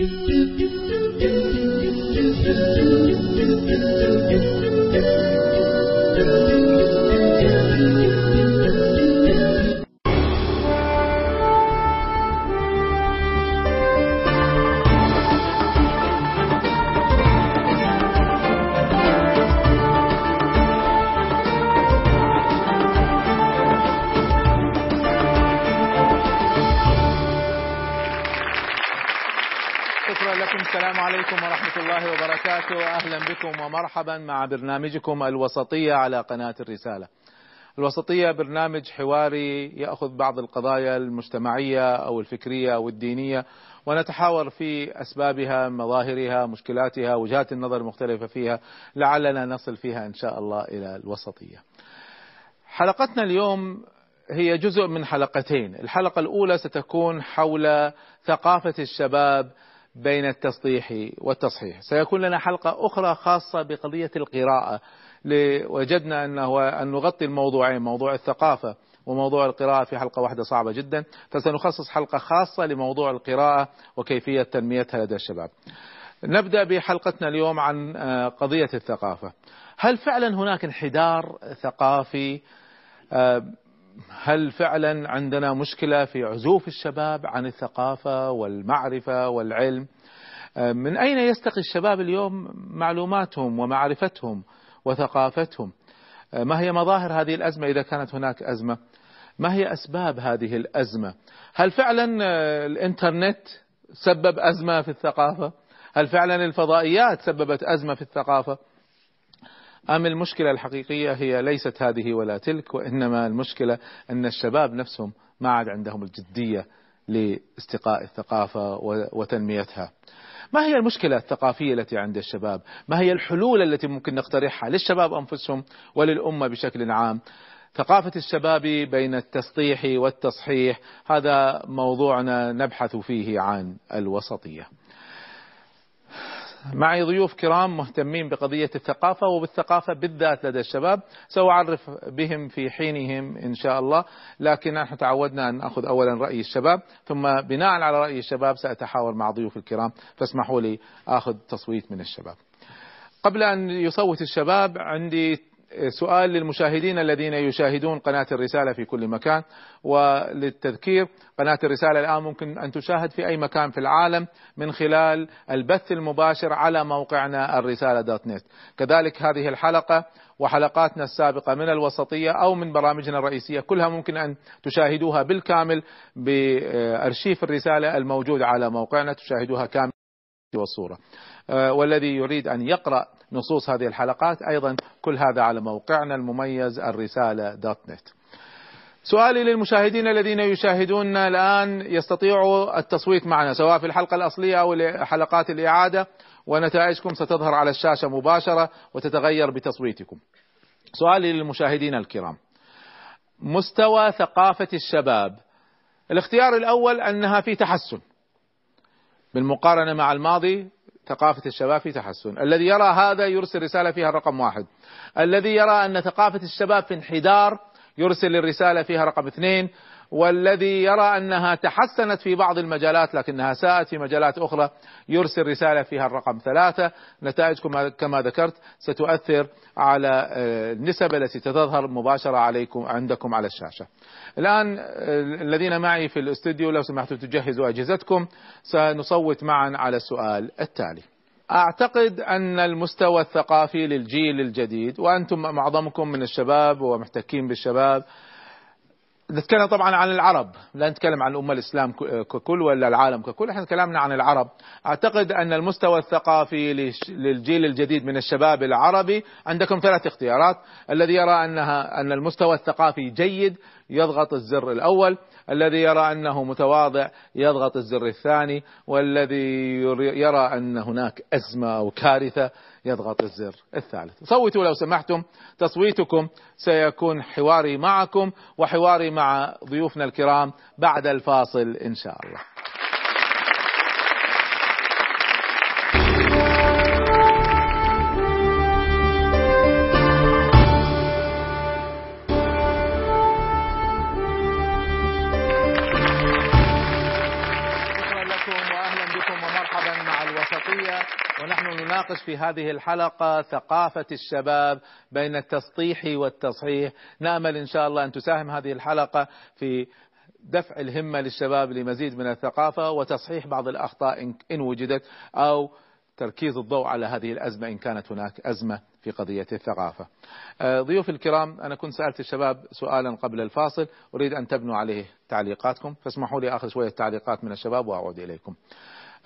شكرا مع برنامجكم الوسطية على قناة الرسالة. الوسطية برنامج حواري يأخذ بعض القضايا المجتمعية أو الفكرية أو الدينية ونتحاور في أسبابها مظاهرها مشكلاتها وجهات النظر المختلفة فيها لعلنا نصل فيها إن شاء الله إلى الوسطية. حلقتنا اليوم هي جزء من حلقتين. الحلقة الأولى ستكون حول ثقافة الشباب بين التسطيح والتصحيح. سيكون لنا حلقة أخرى خاصة بقضية القراءة وجدنا أنه أن نغطي الموضوعين موضوع الثقافة وموضوع القراءة في حلقة واحدة صعبة جدا. فسنخصص حلقة خاصة لموضوع القراءة وكيفية تنميتها لدى الشباب. نبدأ بحلقتنا اليوم عن قضية الثقافة. هل فعلا هناك انحدار ثقافي؟ هل فعلا عندنا مشكلة في عزوف الشباب عن الثقافة والمعرفة والعلم؟ من أين يستقي الشباب اليوم معلوماتهم ومعرفتهم وثقافتهم؟ ما هي مظاهر هذه الأزمة إذا كانت هناك أزمة؟ ما هي أسباب هذه الأزمة؟ هل فعلا الإنترنت سبب أزمة في الثقافة؟ هل فعلا الفضائيات سببت أزمة في الثقافة؟ أم المشكلة الحقيقية هي ليست هذه ولا تلك وإنما المشكلة أن الشباب نفسهم ما عاد عندهم الجدية لاستقاء الثقافة وتنميتها. ما هي المشكلة الثقافية التي عند الشباب؟ ما هي الحلول التي ممكن نقترحها للشباب أنفسهم وللأمة بشكل عام؟ ثقافة الشباب بين التسطيح والتصحيح هذا موضوعنا نبحث فيه عن الوسطية. معي ضيوف كرام مهتمين بقضية الثقافة وبالثقافة بالذات لدى الشباب. سأعرف بهم في حينهم إن شاء الله. لكن نحن تعودنا أن نأخذ أولا رأي الشباب ثم بناء على رأي الشباب سأتحاور مع ضيوف الكرام. فاسمحوا لي أخذ تصويت من الشباب. قبل أن يصوت الشباب عندي سؤال للمشاهدين الذين يشاهدون قناة الرسالة في كل مكان. وللتذكير قناة الرسالة الآن ممكن أن تشاهد في أي مكان في العالم من خلال البث المباشر على موقعنا الرسالة دوت نت. كذلك هذه الحلقة وحلقاتنا السابقة من الوسطية أو من برامجنا الرئيسية كلها ممكن أن تشاهدوها بالكامل بأرشيف الرسالة الموجود على موقعنا تشاهدوها كامل والصورة. والذي يريد أن يقرأ نصوص هذه الحلقات. أيضا كل هذا على موقعنا المميز الرسالة دوت نت سؤالي للمشاهدين الذين يشاهدوننا الآن يستطيعوا التصويت معنا سواء في الحلقة الأصلية أو حلقات الإعادة ونتائجكم ستظهر على الشاشة مباشرة وتتغير بتصويتكم. سؤالي للمشاهدين الكرام. مستوى ثقافة الشباب. الاختيار الأول أنها في تحسن. بالمقارنة مع الماضي ثقافة الشباب في تحسن. الذي يرى هذا يرسل رسالة فيها الرقم واحد. الذي يرى أن ثقافة الشباب في انحدار يرسل الرسالة فيها رقم اثنين. والذي يرى أنها تحسنت في بعض المجالات لكنها ساءت في مجالات أخرى يرسل رسالة فيها الرقم ثلاثة. نتائجكم كما ذكرت ستؤثر على النسب التي تظهر مباشرة عليكم عندكم على الشاشة. الآن الذين معي في الاستوديو لو سمحتوا تجهزوا أجهزتكم. سنصوت معا على السؤال التالي. أعتقد أن المستوى الثقافي للجيل الجديد وأنتم معظمكم من الشباب ومحتكين بالشباب نتكلم طبعا عن العرب. لا نتكلم عن الأمة الإسلام ككل ولا العالم ككل. إحنا تكلمنا عن العرب. أعتقد أن المستوى الثقافي للجيل الجديد من الشباب العربي عندكم ثلاث اختيارات. الذي يرى أنها أن المستوى الثقافي جيد يضغط الزر الأول. الذي يرى أنه متواضع يضغط الزر الثاني. والذي يرى أن هناك أزمة أو كارثة يضغط الزر الثالث. صوتوا لو سمحتم تصويتكم سيكون حواري معكم وحواري مع ضيوفنا الكرام بعد الفاصل إن شاء الله. ونحن نناقش في هذه الحلقة ثقافة الشباب بين التسطيح والتصحيح نأمل إن شاء الله أن تساهم هذه الحلقة في دفع الهمة للشباب لمزيد من الثقافة وتصحيح بعض الأخطاء ان وجدت أو تركيز الضوء على هذه الأزمة إن كانت هناك أزمة في قضية الثقافة. آه، ضيوف الكرام أنا كنت سألت الشباب سؤالا قبل الفاصل أريد أن تبنوا عليه تعليقاتكم فاسمحوا لي اخذ شوية تعليقات من الشباب وأعود إليكم.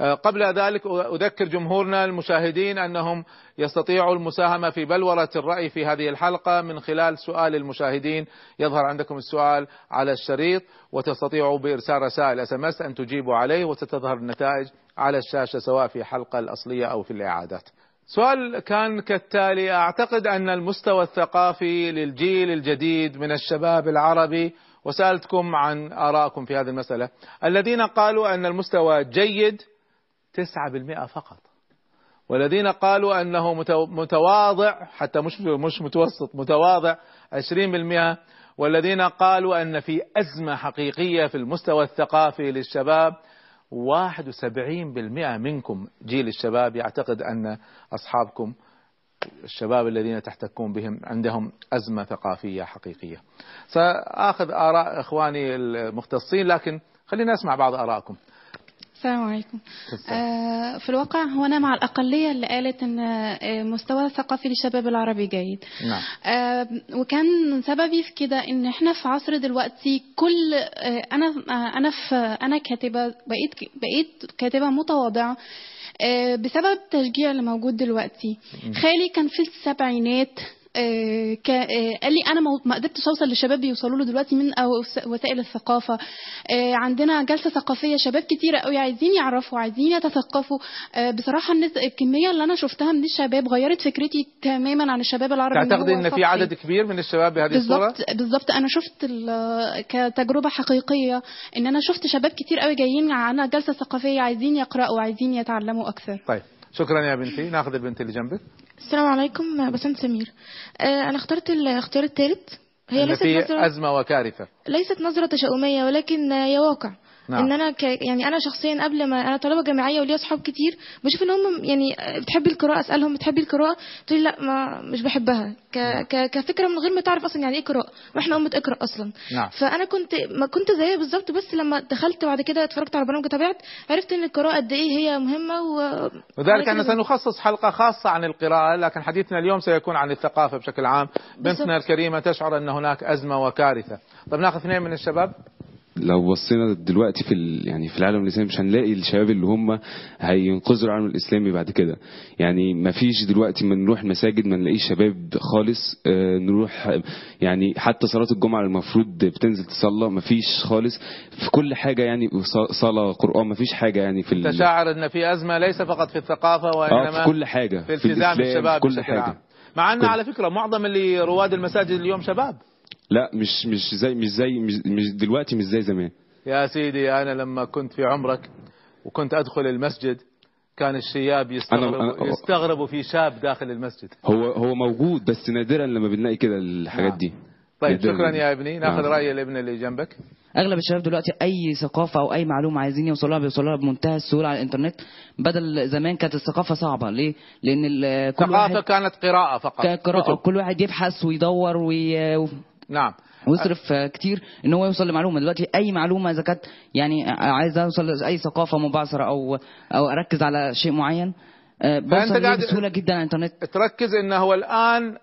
آه، قبل ذلك أذكر جمهورنا المشاهدين أنهم يستطيعوا المساهمة في بلورة الرأي في هذه الحلقة من خلال سؤال المشاهدين. يظهر عندكم السؤال على الشريط وتستطيعوا بإرسال رسائل SMS أن تجيبوا عليه وستظهر النتائج على الشاشة سواء في الحلقة الأصلية أو في الإعادات. سؤال كان كالتالي أعتقد أن المستوى الثقافي للجيل الجديد من الشباب العربي وسألتكم عن آرائكم في هذه المسألة الذين قالوا أن المستوى جيد تسعة بالمئة فقط. والذين قالوا أنه متواضع حتى مش مش متوسط متواضع عشرين بالمئة. والذين قالوا أن في أزمة حقيقية في المستوى الثقافي للشباب واحد وسبعين بالمئة منكم جيل الشباب يعتقد أن أصحابكم الشباب الذين تحتكون بهم عندهم أزمة ثقافية حقيقية. سأخذ آراء إخواني المختصين لكن خلينا نسمع بعض آرائكم السلام عليكم. آه في الواقع هو أنا مع الأقلية اللي قالت أن آه، مستوى الثقافي للشباب العربي جيد. نعم. آه وكان سببي في كده أن إحنا في عصر دلوقتي كل آه أنا آه أنا في أنا كاتبة بقيت بقيت كاتبة متواضعة آه بسبب التشجيع اللي موجود دلوقتي. خالي كان في السبعينات آه، آه، قال لي أنا ما قدرتش أوصل للشباب بيوصلوا له دلوقتي من وسائل الثقافة. آه، عندنا جلسة ثقافية شباب كتيرة قوي عايزين يعرفوا عايزين يتثقفوا. بصراحة الكمية اللي أنا شفتها من الشباب غيرت فكرتي تماما عن الشباب العربي تعتقد إن في عدد كبير من الشباب بهذه الصورة؟ بالظبط بالظبط. أنا شفت كتجربة حقيقية إن أنا شفت شباب كتير قوي جايين على جلسة ثقافية عايزين يقرأوا وعايزين يتعلموا أكثر. طيب شكرا يا بنتي. ناخذ البنت اللي جنبك. السلام عليكم بسنت سمير. آه، أنا اخترت الاختيار الثالث. هي ليست نظرة أزمة وكارثة. ليست نظرة تشاؤمية ولكن هي واقع. نعم. إن أنا ك... يعني أنا شخصيا قبل ما أنا طالبة جامعية وليا أصحاب كتير بشوف إن هم يعني بتحبي القراءة أسألهم بتحبي القراءة تقول لا ما مش بحبها ك... نعم. ك... كفكرة من غير ما تعرف أصلا يعني إيه قراءة وإحنا أمة اقرأ أصلا نعم. فأنا كنت ما كنت زيها بالظبط بس لما دخلت بعد كده اتفرجت على برامج تابعت عرفت إن القراءة قد إيه هي مهمة و وذلك أنا سنخصص حلقة خاصة عن القراءة لكن حديثنا اليوم سيكون عن الثقافة بشكل عام بنتنا الكريمة تشعر أن هناك أزمة وكارثة طيب ناخذ اثنين من الشباب لو بصينا دلوقتي في يعني في العالم الإسلامي مش هنلاقي الشباب اللي هم هينقذوا العالم الإسلامي بعد كده. يعني ما فيش دلوقتي ما نروح المساجد ما نلاقيش شباب خالص آه، نروح يعني حتى صلاة الجمعة المفروض بتنزل تصلى ما فيش خالص. في كل حاجة يعني صلاة قرآن ما فيش حاجة يعني في تشعر إن في أزمة ليس فقط في الثقافة وانما آه في كل حاجة في التزام الشباب كل حاجة. مع إن على فكرة معظم اللي رواد المساجد اليوم شباب. لا مش مش زي مش زي مش دلوقتي مش زي زمان. يا سيدي أنا لما كنت في عمرك وكنت أدخل المسجد كان الشياب يستغربوا يستغربوا في شاب داخل المسجد. هو هو موجود بس نادرا لما بنلاقي كده الحاجات دي. طيب شكرا يا ابني. نأخذ نعم. رأي الابن اللي جنبك. أغلب الشباب دلوقتي أي ثقافة أو أي معلومة عايزين يوصلوها بيوصلوها بمنتهى السهولة على الإنترنت. بدل زمان كانت الثقافة صعبة. ليه؟ لأن كل الثقافه كانت قراءة فقط. كانت قراءة. كل واحد يبحث ويدور وي... نعم. ويصرف كتير ان هو يوصل لمعلومة. دلوقتي أي معلومة إذا كانت يعني عايز اوصل لاي ثقافة مبعثره أو أو أركز على شيء معين آه، بوصل بسهولة جدا على الإنترنت؟ تركز إنه هو الآن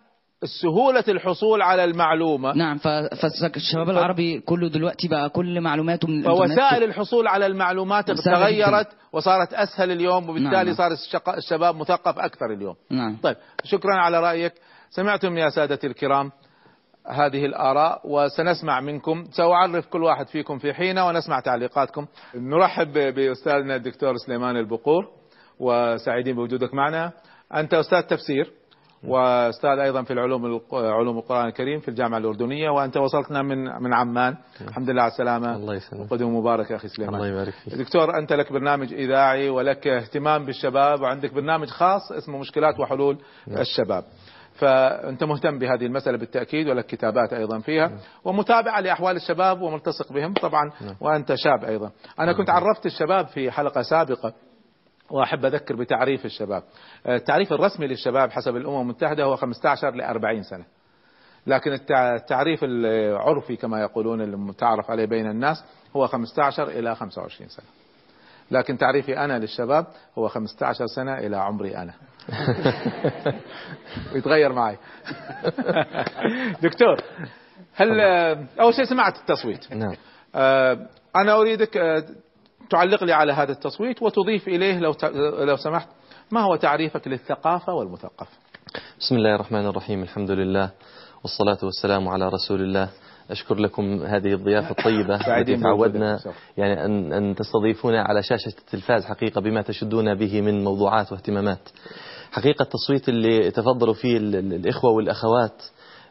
سهولة الحصول على المعلومة. نعم فالشباب العربي كله دلوقتي بقى كل معلوماته من فوسائل الحصول على المعلومات تغيرت وصارت أسهل اليوم وبالتالي نعم. صار الشباب مثقف أكثر اليوم. نعم. طيب شكرا على رأيك. سمعتم يا سادتي الكرام هذه الآراء وسنسمع منكم سأعرف كل واحد فيكم في حينة ونسمع تعليقاتكم. نرحب بأستاذنا الدكتور سليمان البقور وسعيدين بوجودك معنا. أنت أستاذ تفسير وأستاذ أيضا في العلوم علوم القرآن الكريم في الجامعة الأردنية وأنت وصلتنا من من عمان. الحمد لله على السلامة. الله يسلمك. قدوم مبارك يا أخي سليمان. الله يبارك فيك. دكتور أنت لك برنامج إذاعي ولك اهتمام بالشباب وعندك برنامج خاص اسمه مشكلات وحلول نعم. الشباب. فأنت مهتم بهذه المسألة بالتأكيد ولك كتابات أيضا فيها نعم. ومتابعة لأحوال الشباب وملتصق بهم طبعا نعم. وأنت شاب أيضا. أنا كنت عرفت الشباب في حلقة سابقة وأحب أذكر بتعريف الشباب. التعريف الرسمي للشباب حسب الأمم المتحدة هو 15 ل 40 سنة. لكن التعريف العرفي كما يقولون المتعارف عليه بين الناس هو 15 إلى 25 سنة. لكن تعريفي أنا للشباب هو 15 سنة إلى عمري أنا. ويتغير معي. دكتور هل أول شيء سمعت التصويت. نعم. آه، أنا أريدك آه، تعلق لي على هذا التصويت وتضيف إليه لو لو سمحت ما هو تعريفك للثقافة والمثقف؟ بسم الله الرحمن الرحيم الحمد لله والصلاة والسلام على رسول الله أشكر لكم هذه الضيافة الطيبة التي تعودنا يعني أن, أن تستضيفونا على شاشة التلفاز حقيقة بما تشدون به من موضوعات واهتمامات حقيقة التصويت اللي تفضلوا فيه الإخوة والأخوات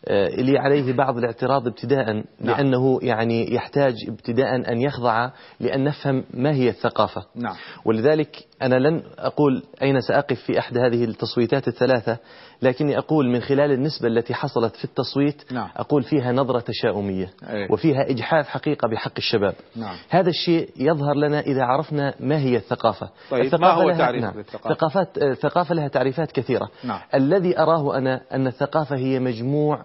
آه، اللي عليه بعض الاعتراض ابتداء نعم. لأنه يعني يحتاج ابتداء أن يخضع لأن نفهم ما هي الثقافة نعم. ولذلك أنا لن أقول أين سأقف في أحد هذه التصويتات الثلاثة لكني أقول من خلال النسبة التي حصلت في التصويت نعم. أقول فيها نظرة تشاؤمية أي. وفيها إجحاف حقيقة بحق الشباب نعم. هذا الشيء يظهر لنا إذا عرفنا ما هي الثقافة طيب الثقافة ما هو لها تعريف نعم. الثقافة؟ ثقافات الثقافة لها تعريفات كثيرة نعم. الذي أراه أنا أن الثقافة هي مجموع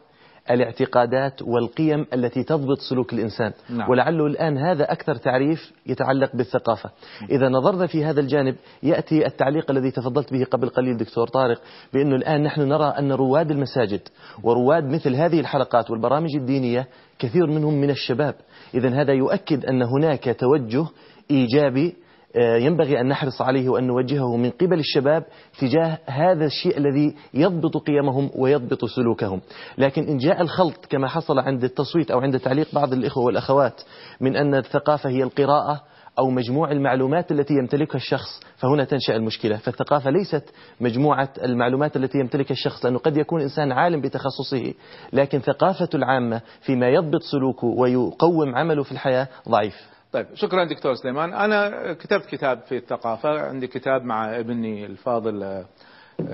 الاعتقادات والقيم التي تضبط سلوك الإنسان. نعم. ولعله الآن هذا أكثر تعريف يتعلق بالثقافة. إذا نظرنا في هذا الجانب يأتي التعليق الذي تفضلت به قبل قليل دكتور طارق بأنه الآن نحن نرى أن رواد المساجد ورواد مثل هذه الحلقات والبرامج الدينية كثير منهم من الشباب. إذا هذا يؤكد أن هناك توجه إيجابي ينبغي أن نحرص عليه وأن نوجهه من قبل الشباب تجاه هذا الشيء الذي يضبط قيمهم ويضبط سلوكهم. لكن إن جاء الخلط كما حصل عند التصويت أو عند تعليق بعض الإخوة والأخوات من أن الثقافة هي القراءة أو مجموع المعلومات التي يمتلكها الشخص فهنا تنشأ المشكلة. فالثقافة ليست مجموعة المعلومات التي يمتلكها الشخص لأنه قد يكون إنسان عالم بتخصصه لكن ثقافة العامة فيما يضبط سلوكه ويقوم عمله في الحياة ضعيف. طيب شكرا دكتور سليمان. أنا كتبت كتاب في الثقافة عندي كتاب مع ابني الفاضل آه،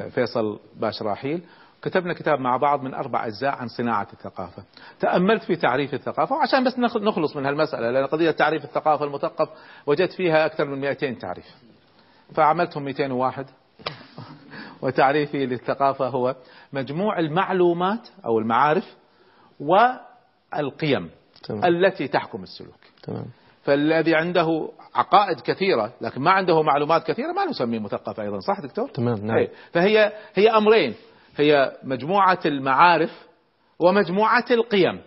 فيصل باشراحيل كتبنا كتاب مع بعض من أربع أجزاء عن صناعة الثقافة. تأملت في تعريف الثقافة وعشان بس نخلص من هالمسألة لأن قضية تعريف الثقافة المثقف وجدت فيها أكثر من 200 تعريف. فعملتهم 201 وتعريفي للثقافة هو مجموع المعلومات أو المعارف والقيم تمام. التي تحكم السلوك. تمام. فالذي عنده عقائد كثيرة لكن ما عنده معلومات كثيرة ما نسميه مثقف أيضا صح دكتور؟ تمام نعم أي. فهي هي أمرين هي مجموعة المعارف ومجموعة القيم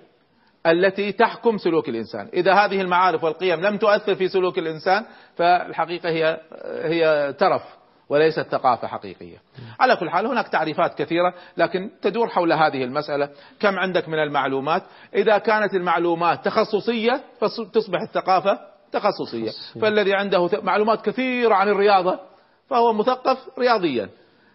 التي تحكم سلوك الإنسان إذا هذه المعارف والقيم لم تؤثر في سلوك الإنسان فالحقيقة هي هي ترف وليست ثقافة حقيقية. على كل حال هناك تعريفات كثيرة لكن تدور حول هذه المسألة. كم عندك من المعلومات؟ إذا كانت المعلومات تخصصية فتصبح الثقافة تخصصية. فالذي عنده معلومات كثيرة عن الرياضة فهو مثقف رياضيا.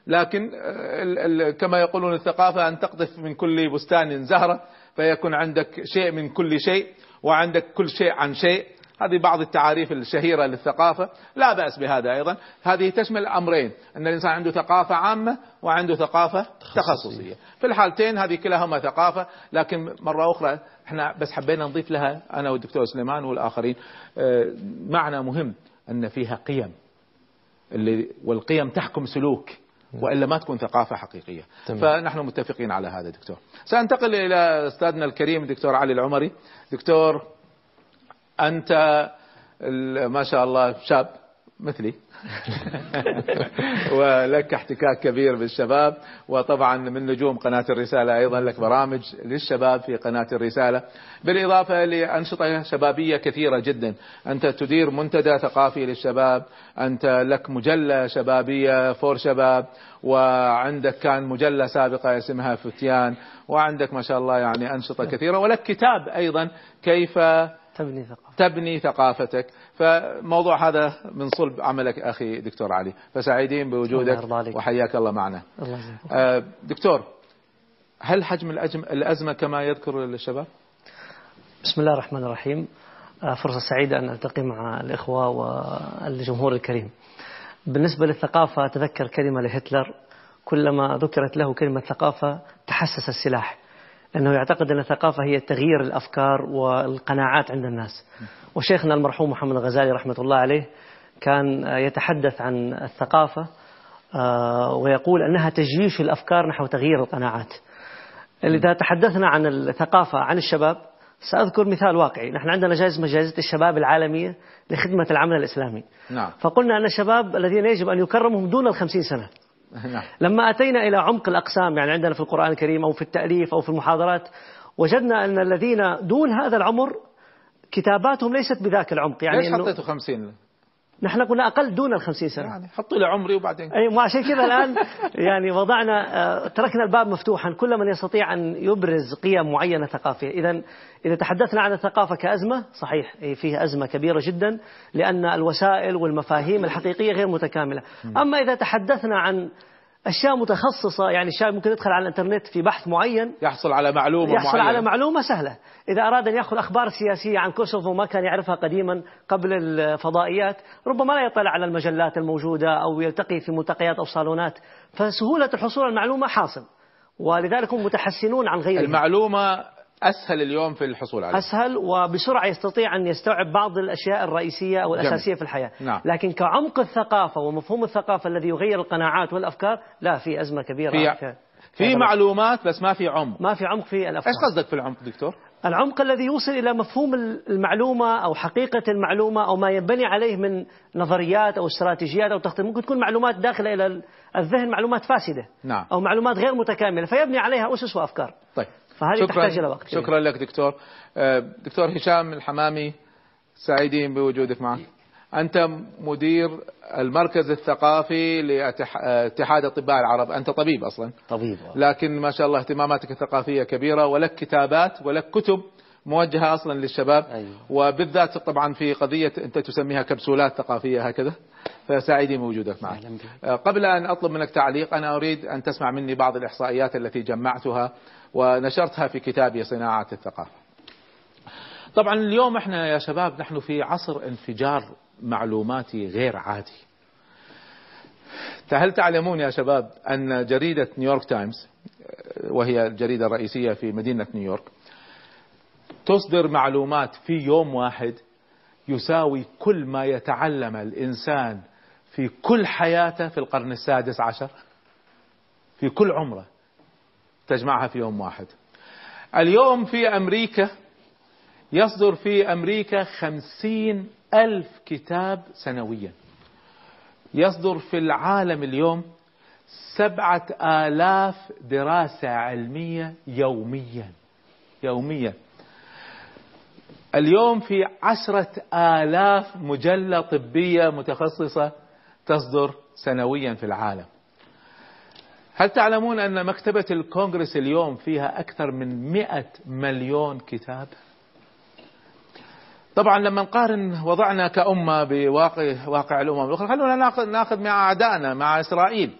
لكن آه، كما يقولون الثقافة أن تقذف من كل بستان زهرة فيكون عندك شيء من كل شيء وعندك كل شيء عن شيء. هذه بعض التعاريف الشهيرة للثقافة لا بأس بهذا أيضا. هذه تشمل أمرين أن الإنسان عنده ثقافة عامة وعنده ثقافة تخصصية. في الحالتين هذه كلاهما ثقافة لكن مرة أخرى إحنا بس حبينا نضيف لها أنا والدكتور سليمان والآخرين آه، معنى مهم أن فيها قيم اللي والقيم تحكم سلوك وإلا ما تكون ثقافة حقيقية. تمام. فنحن متفقين على هذا دكتور. سأنتقل إلى أستاذنا الكريم الدكتور علي العمري. دكتور أنت ما شاء الله شاب مثلي. ولك احتكاك كبير بالشباب وطبعا من نجوم قناة الرسالة أيضا لك برامج للشباب في قناة الرسالة. بالإضافة لأنشطة شبابية كثيرة جدا. أنت تدير منتدى ثقافي للشباب أنت لك مجلة شبابية فور شباب وعندك كان مجلة سابقة اسمها فتيان وعندك ما شاء الله يعني أنشطة كثيرة ولك كتاب أيضا كيف تبني ثقافتك. تبني ثقافتك. فموضوع هذا من صلب عملك أخي دكتور علي. فسعيدين بوجودك وحياك الله معنا. الله آه، دكتور هل حجم الأزمة كما يذكر الشباب؟ بسم الله الرحمن الرحيم. آه، فرصة سعيدة أن ألتقي مع الإخوة والجمهور الكريم. بالنسبة للثقافة أتذكر كلمة لهتلر. كلما ذكرت له كلمة ثقافة تحسس السلاح. أنه يعتقد أن الثقافة هي تغيير الأفكار والقناعات عند الناس وشيخنا المرحوم محمد الغزالي رحمة الله عليه كان يتحدث عن الثقافة آه، ويقول أنها تجيش الأفكار نحو تغيير القناعات إذا تحدثنا عن الثقافة عن الشباب سأذكر مثال واقعي نحن عندنا جائزة جائزة الشباب العالمية لخدمة العمل الإسلامي نعم. فقلنا أن الشباب الذين يجب أن يكرمهم دون الخمسين سنة. لما أتينا إلى عمق الأقسام يعني عندنا في القرآن الكريم أو في التأليف أو في المحاضرات وجدنا أن الذين دون هذا العمر كتاباتهم ليست بذاك العمق يعني ليش حطيتوا خمسين؟ نحن قلنا أقل دون الخمسين سنة. يعني حطوا لي عمري وبعدين. أي ما عشان كذا الآن يعني وضعنا آه، تركنا الباب مفتوحا. كل من يستطيع أن يبرز قيم معينة ثقافية. إذا إذا تحدثنا عن الثقافة كأزمة صحيح فيها أزمة كبيرة جدا لأن الوسائل والمفاهيم الحقيقية غير متكاملة. أما إذا تحدثنا عن أشياء متخصصة يعني الشاب ممكن يدخل على الإنترنت في بحث معين. يحصل على معلومة يحصل معينة. على معلومة سهلة. إذا أراد أن يأخذ أخبار سياسية عن كوسوفو ما كان يعرفها قديما قبل الفضائيات ربما لا يطلع على المجلات الموجودة أو يلتقي في ملتقيات أو صالونات فسهولة الحصول على المعلومة حاصل ولذلك هم متحسنون عن غيرهم. المعلومة أسهل اليوم في الحصول عليه. أسهل وبسرعة يستطيع أن يستوعب بعض الأشياء الرئيسية أو الأساسية جميل. في الحياة. نعم. لكن كعمق الثقافة ومفهوم الثقافة الذي يغير القناعات والأفكار لا في أزمة كبيرة. في, في معلومات بس ما في عمق. ما في عمق في الأفكار. إيش قصدك في العمق دكتور؟ العمق الذي يوصل إلى مفهوم المعلومة أو حقيقة المعلومة أو ما ينبني عليه من نظريات أو استراتيجيات أو تخطيط. ممكن تكون معلومات داخلة إلى الذهن معلومات فاسدة. نعم. أو معلومات غير متكاملة فيبني عليها أسس وأفكار. طيب. فهذه شكرا تحتاج إلى وقت. شكرا لك دكتور. آه، دكتور هشام الحمامي سعيدين بوجودك معنا أنت مدير المركز الثقافي لاتحاد أطباء العرب. أنت طبيب أصلا. طبيب. لكن ما شاء الله اهتماماتك الثقافية كبيرة ولك كتابات ولك كتب موجهة أصلا للشباب. أيوة. وبالذات طبعا في قضية أنت تسميها كبسولات ثقافية هكذا. فسعيدين بوجودك معنا آه، قبل أن أطلب منك تعليق أنا أريد أن تسمع مني بعض الإحصائيات التي جمعتها. ونشرتها في كتابي صناعة الثقافة. طبعا اليوم إحنا يا شباب نحن في عصر انفجار معلوماتي غير عادي. هل تعلمون يا شباب أن جريدة نيويورك تايمز وهي الجريدة الرئيسية في مدينة نيويورك تصدر معلومات في يوم واحد يساوي كل ما يتعلم الإنسان في كل حياته في القرن السادس عشر في كل عمره. تجمعها في يوم واحد. اليوم في أمريكا يصدر في أمريكا خمسين ألف كتاب سنويا. يصدر في العالم اليوم سبعة آلاف دراسة علمية يوميا. يوميا. اليوم في عشرة آلاف مجلة طبية متخصصة تصدر سنويا في العالم. هل تعلمون أن مكتبة الكونغرس اليوم فيها أكثر من مئة مليون كتاب؟ طبعا لما نقارن وضعنا كأمة بواقع واقع الأمم الأخرى خلونا ناخذ ناخذ مع أعدائنا مع إسرائيل.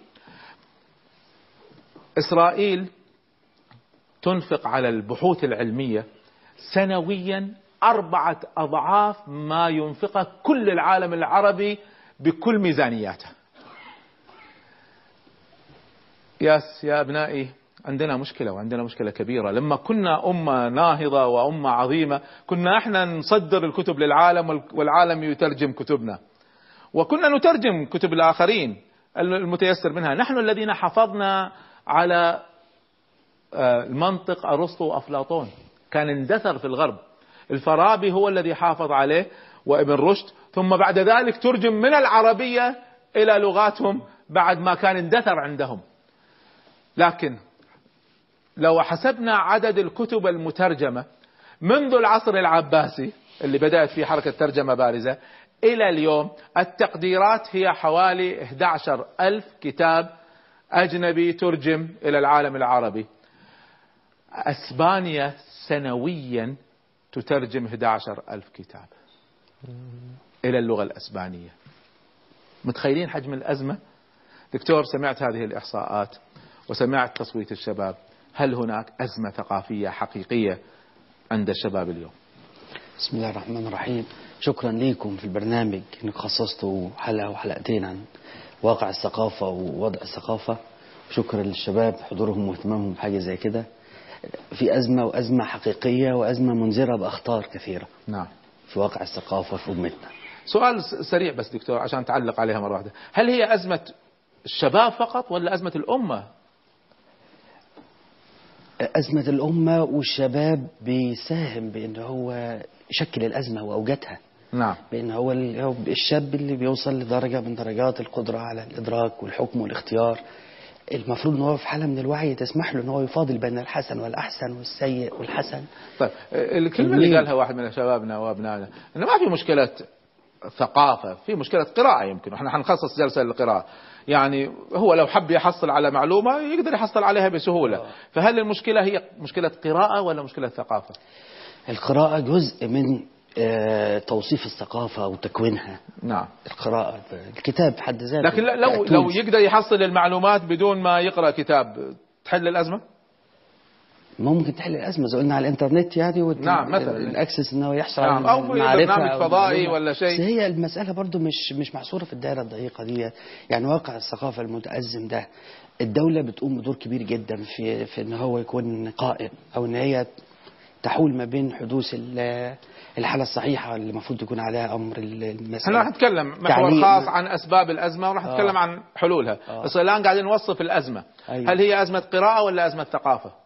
إسرائيل تنفق على البحوث العلمية سنويا أربعة أضعاف ما ينفقه كل العالم العربي بكل ميزانياته ياس يا أبنائي عندنا مشكلة وعندنا مشكلة كبيرة. لما كنا أمة ناهضة وأمة عظيمة كنا إحنا نصدر الكتب للعالم والعالم يترجم كتبنا. وكنا نترجم كتب الآخرين المتيسر منها. نحن الذين حفظنا على آه، المنطق أرسطو وأفلاطون. كان اندثر في الغرب. الفارابي هو الذي حافظ عليه وابن رشد. ثم بعد ذلك ترجم من العربية إلى لغاتهم بعد ما كان اندثر عندهم. لكن لو حسبنا عدد الكتب المترجمة منذ العصر العباسي اللي بدأت فيه حركة ترجمة بارزة إلى اليوم التقديرات هي حوالي 11 ألف كتاب أجنبي ترجم إلى العالم العربي. أسبانيا سنويا تترجم 11 ألف كتاب إلى اللغة الأسبانية. متخيلين حجم الأزمة؟ دكتور سمعت هذه الإحصاءات. وسمعت تصويت الشباب. هل هناك أزمة ثقافية حقيقية عند الشباب اليوم؟ بسم الله الرحمن الرحيم. شكرا لكم في البرنامج. انك خصصتوا حلقة وحلقتين عن واقع الثقافة ووضع الثقافة. شكرا للشباب حضورهم واهتمامهم بحاجة زي كده. في أزمة وأزمة حقيقية وأزمة منذرة بأخطار كثيرة نعم. في واقع الثقافة في أمتنا. سؤال سريع بس دكتور عشان تعلق عليها مرة واحدة. هل هي أزمة الشباب فقط ولا أزمة الأمة أزمة الأمة والشباب بيساهم بأنه هو يشكل الأزمة وأوجدها نعم. بأن هو الشاب اللي بيوصل لدرجة من درجات القدرة على الإدراك والحكم والاختيار. المفروض إن هو في حالة من الوعي تسمح له إن هو يفاضل بين الحسن والأحسن والسيء والحسن. طيب الكلمة اللي قالها واحد من شبابنا وأبنائنا إنه ما في مشكلة ثقافة في مشكلة قراءة يمكن إحنا حنخصص جلسة للقراءة. يعني هو لو حب يحصل على معلومة يقدر يحصل عليها بسهولة. فهل المشكلة هي مشكلة قراءة ولا مشكلة ثقافة؟ القراءة جزء من توصيف الثقافة وتكوينها نعم. القراءة الكتاب حد ذاته لكن لو لو يقدر يحصل المعلومات بدون ما يقرأ كتاب تحل الأزمة؟ ممكن تحل الأزمة. زي قلنا على الإنترنت يعني وت... نعم مثلا. الأكسس إنه يحصل نعم في برنامج فضائي ولا شيء. بس هي المسألة برضو مش مش محصورة في الدائرة الضيقة دي. يعني واقع الثقافة المتأزم ده. الدولة بتقوم بدور كبير جدا في في إن هو يكون قائم أو إن هي تحول ما بين حدوث الحالة الصحيحة اللي المفروض تكون عليها أمر المسألة. إحنا راح نتكلم محور خاص عن أسباب الأزمة وراح نتكلم آه. عن حلولها. آه. بس الآن قاعدين نوصف الأزمة. أيوة. هل هي أزمة قراءة ولا أزمة ثقافة؟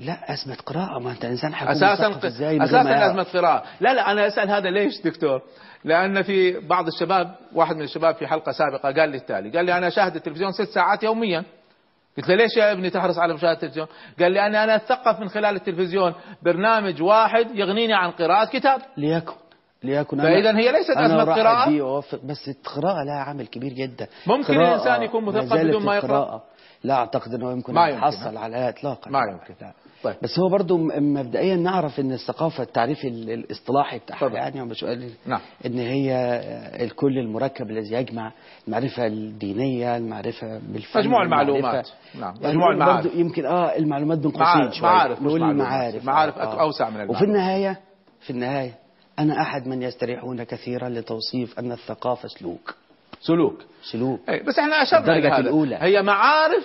لا أزمة قراءة. ما أنت إنسان حكومي أساسا. إزاي أساسا أزمة قراءة. لا لا أنا أسأل هذا ليش دكتور؟ لأن في بعض الشباب واحد من الشباب في حلقة سابقة قال لي التالي قال لي أنا أشاهد التلفزيون ست ساعات يوميا. قلت له ليش يا ابني تحرص على مشاهدة التلفزيون؟ قال لي أنا أنا أتثقف من خلال التلفزيون برنامج واحد يغنيني عن قراءة كتاب. ليكن ليكن فإذا هي ليست أزمة قراءة. أوافق بس القراءة لها عامل كبير جدا. ممكن الإنسان يكون مثقف بدون ما يقرأ. لا أعتقد أنه يمكن ما يحصل على إطلاقا ما يمكن طيب. بس هو برضو مبدئيا نعرف إن الثقافة التعريف الإصطلاحي بتاعها يعني مش نعم. إن هي الكل المركب الذي يجمع المعرفة الدينية المعرفة بالفن مجموع المعلومات. نعم. مجموع المعارف. يمكن آه المعلومات بين قوسين شوية معارف نقول المعارف. معارف آه. أوسع من المعلومات وفي النهاية في النهاية أنا أحد من يستريحون كثيرا لتوصيف أن الثقافة سلوك. سلوك. سلوك. أي بس إحنا أشرنا لهذا. الأولى. هي معارف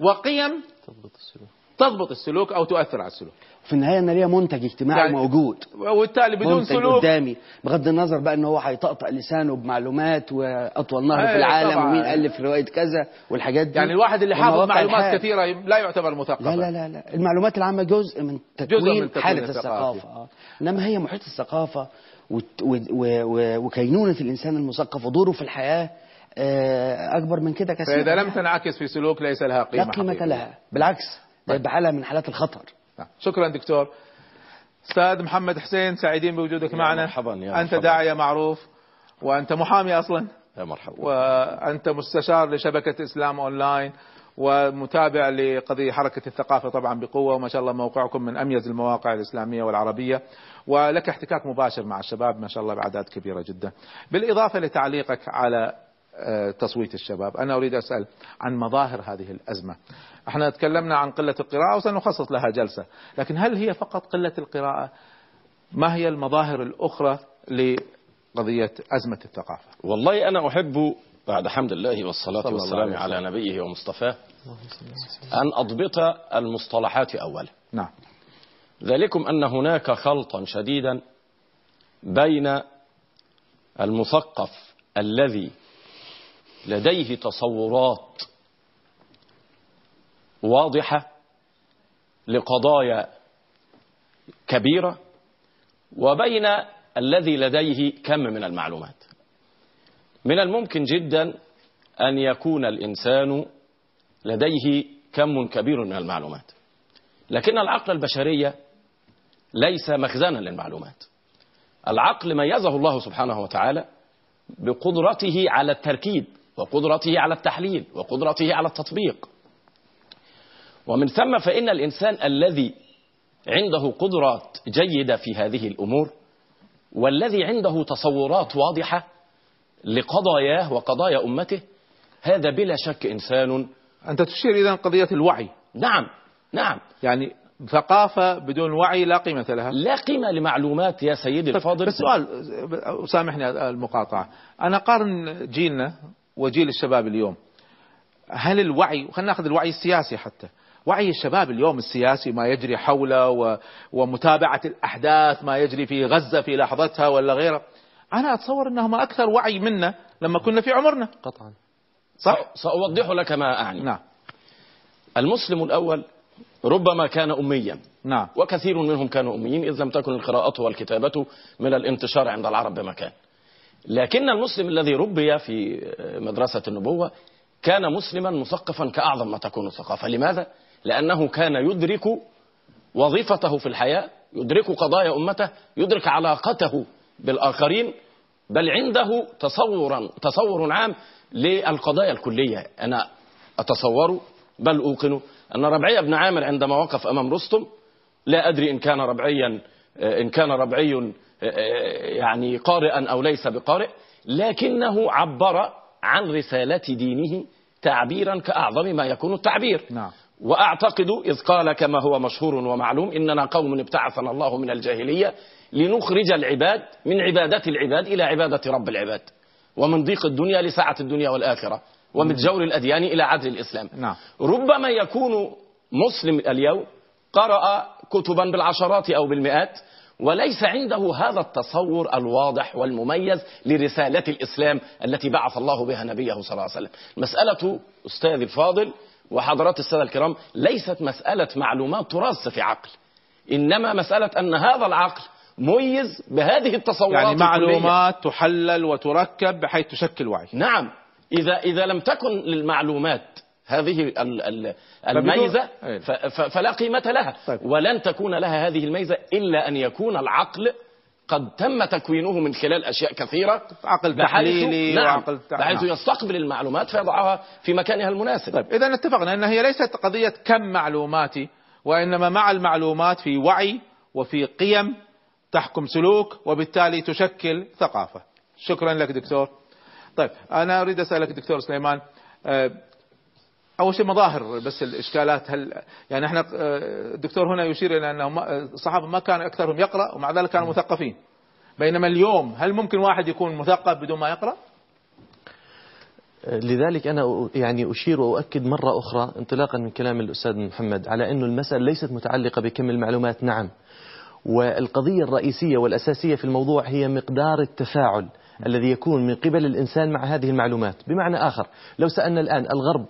وقيم تضبط السلوك. تضبط السلوك أو تؤثر على السلوك. في النهاية أنا ليا منتج اجتماعي يعني موجود. وبالتالي بدون سلوك. قدامي. بغض النظر بقى إن هو هيطقطق لسانه بمعلومات وأطول نهر في العالم طبعا. ومين ألف رواية كذا والحاجات دي. يعني الواحد اللي حافظ معلومات الحال. كثيرة لا يعتبر مثقفا لا لا لا, لا. المعلومات العامة جزء من تكوين, جزء من تكوين حالة الثقافة. آه. إنما هي محيط الثقافة. وكينونة الإنسان المثقف ودوره في الحياة أكبر من كده كثير. فإذا لم تنعكس في سلوك ليس لها قيمة لا قيمة لها. بالعكس طيب. بحالها من حالات الخطر. شكرا دكتور. أستاذ محمد حسين سعيدين بوجودك معنا. مرحبا يا أنت داعية معروف وأنت محامي أصلا. يا مرحبا. وأنت مستشار لشبكة إسلام أونلاين ومتابع لقضية حركة الثقافة طبعا بقوة وما شاء الله موقعكم من أميز المواقع الإسلامية والعربية. ولك احتكاك مباشر مع الشباب ما شاء الله بأعداد كبيرة جدا. بالإضافة لتعليقك على تصويت الشباب أنا أريد أسأل عن مظاهر هذه الأزمة. إحنا تكلمنا عن قلة القراءة وسنخصص لها جلسة لكن هل هي فقط قلة القراءة؟ ما هي المظاهر الأخرى لقضية أزمة الثقافة؟ والله أنا أحب بعد حمد الله والصلاة والسلام على نبيه ومصطفاه أن أضبط المصطلحات أولا. نعم. ذلكم أن هناك خلطا شديدا بين المثقف الذي لديه تصورات واضحة لقضايا كبيرة وبين الذي لديه كم من المعلومات. من الممكن جدا أن يكون الإنسان لديه كم كبير من المعلومات. لكن العقل البشرية ليس مخزنا للمعلومات. العقل ميزه الله سبحانه وتعالى بقدرته على التركيب وقدرته على التحليل وقدرته على التطبيق. ومن ثم فإن الإنسان الذي عنده قدرات جيدة في هذه الأمور والذي عنده تصورات واضحة لقضاياه وقضايا أمته هذا بلا شك إنسان أنت تشير إذا قضية الوعي. نعم نعم. يعني ثقافة بدون وعي لا قيمة لها. لا قيمة لمعلومات يا سيدي الفاضل. بس سؤال سامحني المقاطعة. أنا قارن جيلنا وجيل الشباب اليوم. هل الوعي خلينا ناخذ الوعي السياسي حتى. وعي الشباب اليوم السياسي ما يجري حوله و... ومتابعة الأحداث ما يجري في غزة في لحظتها ولا غيره أنا أتصور أنهم أكثر وعي منا لما كنا في عمرنا. قطعا. صح؟ سأوضح لك ما أعني. نعم. المسلم الأول ربما كان أميا. نعم. وكثير منهم كانوا أميين إذ لم تكن القراءة والكتابة من الانتشار عند العرب بمكان. لكن المسلم الذي ربي في مدرسة النبوة كان مسلما مثقفا كأعظم ما تكون الثقافة لماذا؟ لأنه كان يدرك وظيفته في الحياة يدرك قضايا أمته يدرك علاقته بالآخرين بل عنده تصورا تصور عام للقضايا الكلية. أنا أتصور بل أوقن أن ربعي بن عامر عندما وقف أمام رستم لا أدري إن كان ربعيا إن كان ربعي يعني قارئا أو ليس بقارئ لكنه عبر عن رسالة دينه تعبيرا كأعظم ما يكون التعبير. نعم. وأعتقد إذ قال كما هو مشهور ومعلوم إننا قوم ابتعثنا الله من الجاهلية لنخرج العباد من عبادة العباد إلى عبادة رب العباد ومن ضيق الدنيا لسعة الدنيا والآخرة. ومن جور الأديان إلى عدل الإسلام نعم. ربما يكون مسلم اليوم قرأ كتبا بالعشرات أو بالمئات وليس عنده هذا التصور الواضح والمميز لرسالة الإسلام التي بعث الله بها نبيه صلى الله عليه وسلم مسألة أستاذ الفاضل وحضرات السادة الكرام ليست مسألة معلومات تراث في عقل إنما مسألة أن هذا العقل ميز بهذه التصورات يعني معلومات الكلية. تحلل وتركب بحيث تشكل وعي نعم إذا إذا لم تكن للمعلومات هذه ال- ال- الميزة ف- فلا قيمة لها. طيب. ولن تكون لها هذه الميزة إلا أن يكون العقل قد تم تكوينه من خلال أشياء كثيرة. عقل تحليلي نعم. وعقل بحيث. يستقبل المعلومات فيضعها في مكانها المناسب. طيب إذا اتفقنا أن هي ليست قضية كم معلوماتي وإنما مع المعلومات في وعي وفي قيم تحكم سلوك وبالتالي تشكل ثقافة. شكرا لك دكتور. طيب أنا أريد أسألك دكتور سليمان آه، أول شيء مظاهر بس الإشكالات هل يعني إحنا آه، الدكتور هنا يشير إلى أن الصحابة ما كان أكثرهم يقرأ ومع ذلك كانوا مثقفين. بينما اليوم هل ممكن واحد يكون مثقف بدون ما يقرأ؟ لذلك أنا يعني أشير وأؤكد مرة أخرى انطلاقا من كلام الأستاذ محمد على أن المسألة ليست متعلقة بكم المعلومات نعم. والقضية الرئيسية والأساسية في الموضوع هي مقدار التفاعل. الذي يكون من قبل الإنسان مع هذه المعلومات. بمعنى آخر لو سألنا الآن الغرب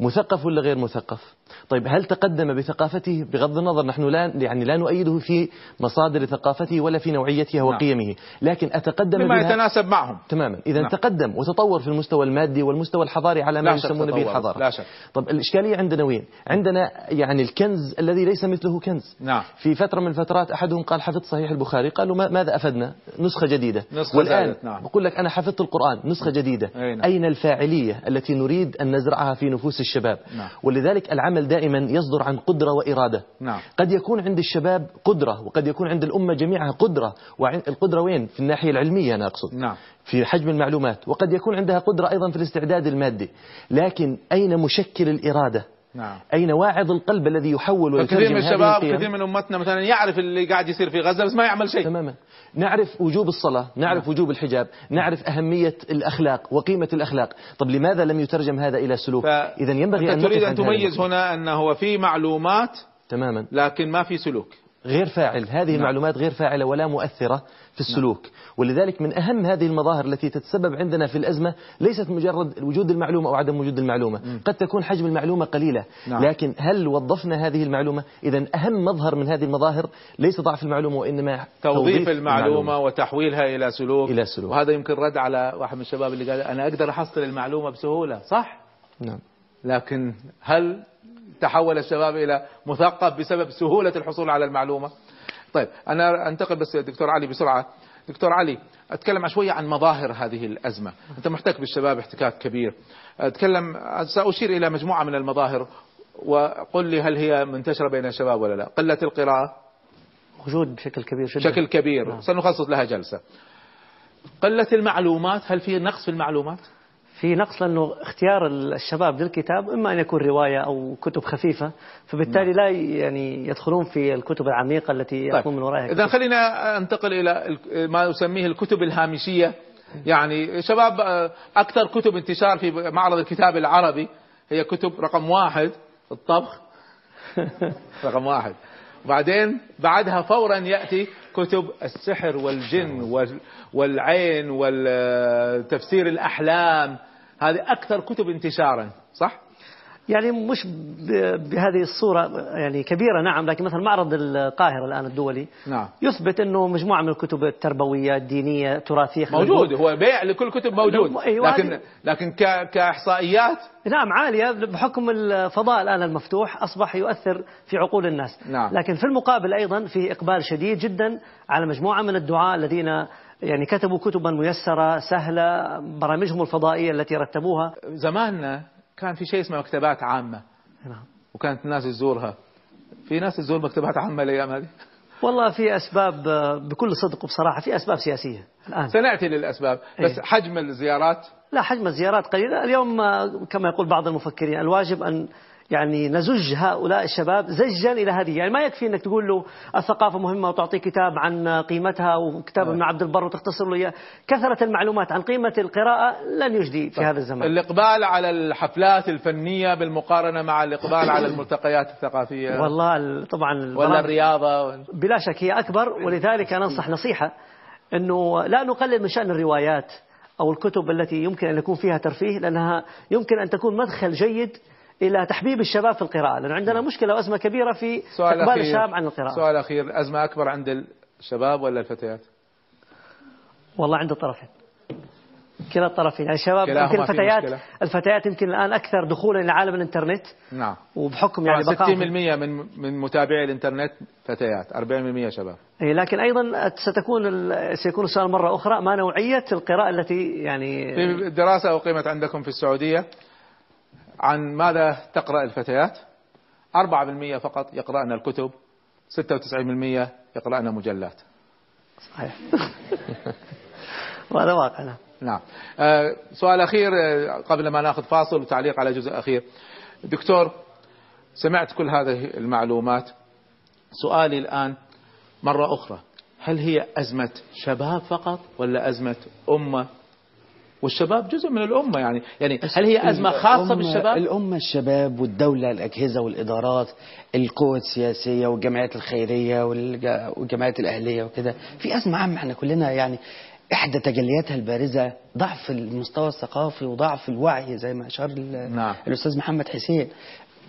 مثقف ولا غير مثقف؟ طيب هل تقدم بثقافته بغض النظر نحن لا يعني لا نؤيده في مصادر ثقافته ولا في نوعيتها نعم. وقيمه لكن أتقدم بها يتناسب معهم تماما إذا نعم. تقدم وتطور في المستوى المادي والمستوى الحضاري على ما يسمون به. الحضارة لا شك. طب الإشكالية عندنا وين عندنا يعني الكنز الذي ليس مثله كنز نعم. في فترة من الفترات أحدهم قال حفظت صحيح البخاري قالوا ما- ماذا أفدنا نسخة جديدة نسخة والآن زادت، نعم. بقول لك أنا حفظت القرآن نسخة جديدة أي نعم. أين الفاعلية التي نريد أن نزرعها في نفوس الشباب نعم. ولذلك العمل دائما يصدر عن قدرة وإرادة. نعم. قد يكون عند الشباب قدرة وقد يكون عند الأمة جميعها قدرة. والقدرة وين؟ في الناحية العلمية أنا أقصد. نعم. في حجم المعلومات. وقد يكون عندها قدرة أيضا في الاستعداد المادي. لكن أين مشكل الإرادة؟ نعم. أين واعظ القلب الذي يحول كثير ويترجم من هذه الشباب؟ كثير من أمتنا مثلا يعرف اللي قاعد يصير في غزة بس ما يعمل شيء. تماما. نعرف وجوب الصلاة نعرف وجوب الحجاب نعرف أهمية الأخلاق وقيمة الأخلاق. طب لماذا لم يترجم هذا إلى سلوك؟ إذا ينبغي أن تريد هذه تميز. هنا أنه هو في معلومات تماما. لكن ما في سلوك. غير فاعل. هذه نعم. المعلومات غير فاعلة ولا مؤثرة في السلوك. ولذلك من أهم هذه المظاهر التي تتسبب عندنا في الأزمة ليست مجرد وجود المعلومة أو عدم وجود المعلومة. قد تكون حجم المعلومة قليلة. نعم. لكن هل وظفنا هذه المعلومة؟ إذا أهم مظهر من هذه المظاهر ليس ضعف المعلومة وإنما توظيف المعلومة. وتحويلها إلى سلوك. إلى سلوك. وهذا يمكن رد على واحد من الشباب اللي قال أنا أقدر أحصل المعلومة بسهولة صح؟ نعم. لكن هل تحول الشباب إلى مثقف بسبب سهولة الحصول على المعلومة. طيب أنا أنتقل بس دكتور علي بسرعة. دكتور علي أتكلم شوية عن مظاهر هذه الأزمة. أنت محتك بالشباب احتكاك كبير. أتكلم سأشير إلى مجموعة من المظاهر وقل لي هل هي منتشرة بين الشباب ولا لا. قلة القراءة. وجود بشكل كبير جدا. بشكل كبير. سنخصص لها جلسة. قلة المعلومات هل في نقص في المعلومات؟ في نقص لأنه اختيار الشباب للكتاب إما أن يكون رواية أو كتب خفيفة فبالتالي لا يعني يدخلون في الكتب العميقة التي يقوم من وراءها إذا. خلينا أنتقل إلى ما يسميه الكتب الهامشية. يعني شباب آه، أكثر كتب انتشار في معرض الكتاب العربي هي كتب رقم واحد الطبخ. رقم واحد. وبعدين بعدها فورا يأتي كتب السحر والجن والعين والتفسير الأحلام هذه أكثر كتب انتشارا صح؟ يعني مش بهذه الصورة يعني كبيرة نعم لكن مثلا معرض القاهرة الآن الدولي نعم. يثبت أنه مجموعة من الكتب التربوية الدينية التراثية موجود هو بيع لكل كتب موجود. أيوة لكن لكن كإحصائيات؟ نعم عالية بحكم الفضاء الآن المفتوح أصبح يؤثر في عقول الناس. نعم. لكن في المقابل أيضا في إقبال شديد جدا على مجموعة من الدعاء الذين يعني كتبوا كتبا ميسرة سهلة برامجهم الفضائية التي رتبوها. زماننا كان في شيء اسمه مكتبات عامة. نعم. وكانت الناس تزورها. في ناس تزور مكتبات عامة الأيام هذه؟ والله في أسباب بكل صدق وبصراحة في أسباب سياسية الآن. سنأتي للأسباب. بس إيه؟ حجم الزيارات؟ لا حجم الزيارات قليلة. اليوم كما يقول بعض المفكرين الواجب أن يعني نزج هؤلاء الشباب زجا إلى هذه. يعني ما يكفي أنك تقول له الثقافة مهمة وتعطيه كتاب عن قيمتها وكتاب ابن عبد البر وتختصر له إياه. كثرة المعلومات عن قيمة القراءة لن يجدي في هذا الزمان. الإقبال على الحفلات الفنية بالمقارنة مع الإقبال على الملتقيات الثقافية. والله طبعا ولا الرياضة. بلا شك هي أكبر ولذلك ننصح نصيحة أنه لا نقلل من شأن الروايات أو الكتب التي يمكن أن يكون فيها ترفيه لأنها يمكن أن تكون مدخل جيد إلى تحبيب الشباب في القراءة لأن عندنا مشكلة وأزمة كبيرة في إقبال الشباب عن القراءة. سؤال أخير أزمة أكبر عند الشباب ولا الفتيات؟ والله عند الطرفين. كلا الطرفين. يعني الشباب يمكن الفتيات الفتيات يمكن الآن أكثر دخولا إلى عالم الإنترنت. نعم. وبحكم يعني 60% من من متابعي الإنترنت فتيات 40% شباب. اي لكن أيضا ستكون سيكون السؤال مرة أخرى ما نوعية القراءة التي يعني في دراسة أقيمت عندكم في السعودية؟ عن ماذا تقرأ الفتيات؟ 4% فقط يقرأن الكتب 96% يقرأن مجلات. صحيح. وهذا واقع نعم. نعم. آه سؤال أخير قبل ما ناخذ فاصل وتعليق على جزء أخير. دكتور سمعت كل هذه المعلومات. سؤالي الآن مرة أخرى هل هي أزمة شباب فقط ولا أزمة أمة والشباب جزء من الأمة يعني يعني هل هي أزمة خاصة بالشباب؟ الأمة الشباب والدولة الأجهزة والإدارات القوى السياسية والجمعيات الخيرية والجمعيات الأهلية وكده في أزمة عامة إحنا كلنا يعني إحدى تجلياتها البارزة ضعف المستوى الثقافي وضعف الوعي زي ما أشار نعم. الأستاذ محمد حسين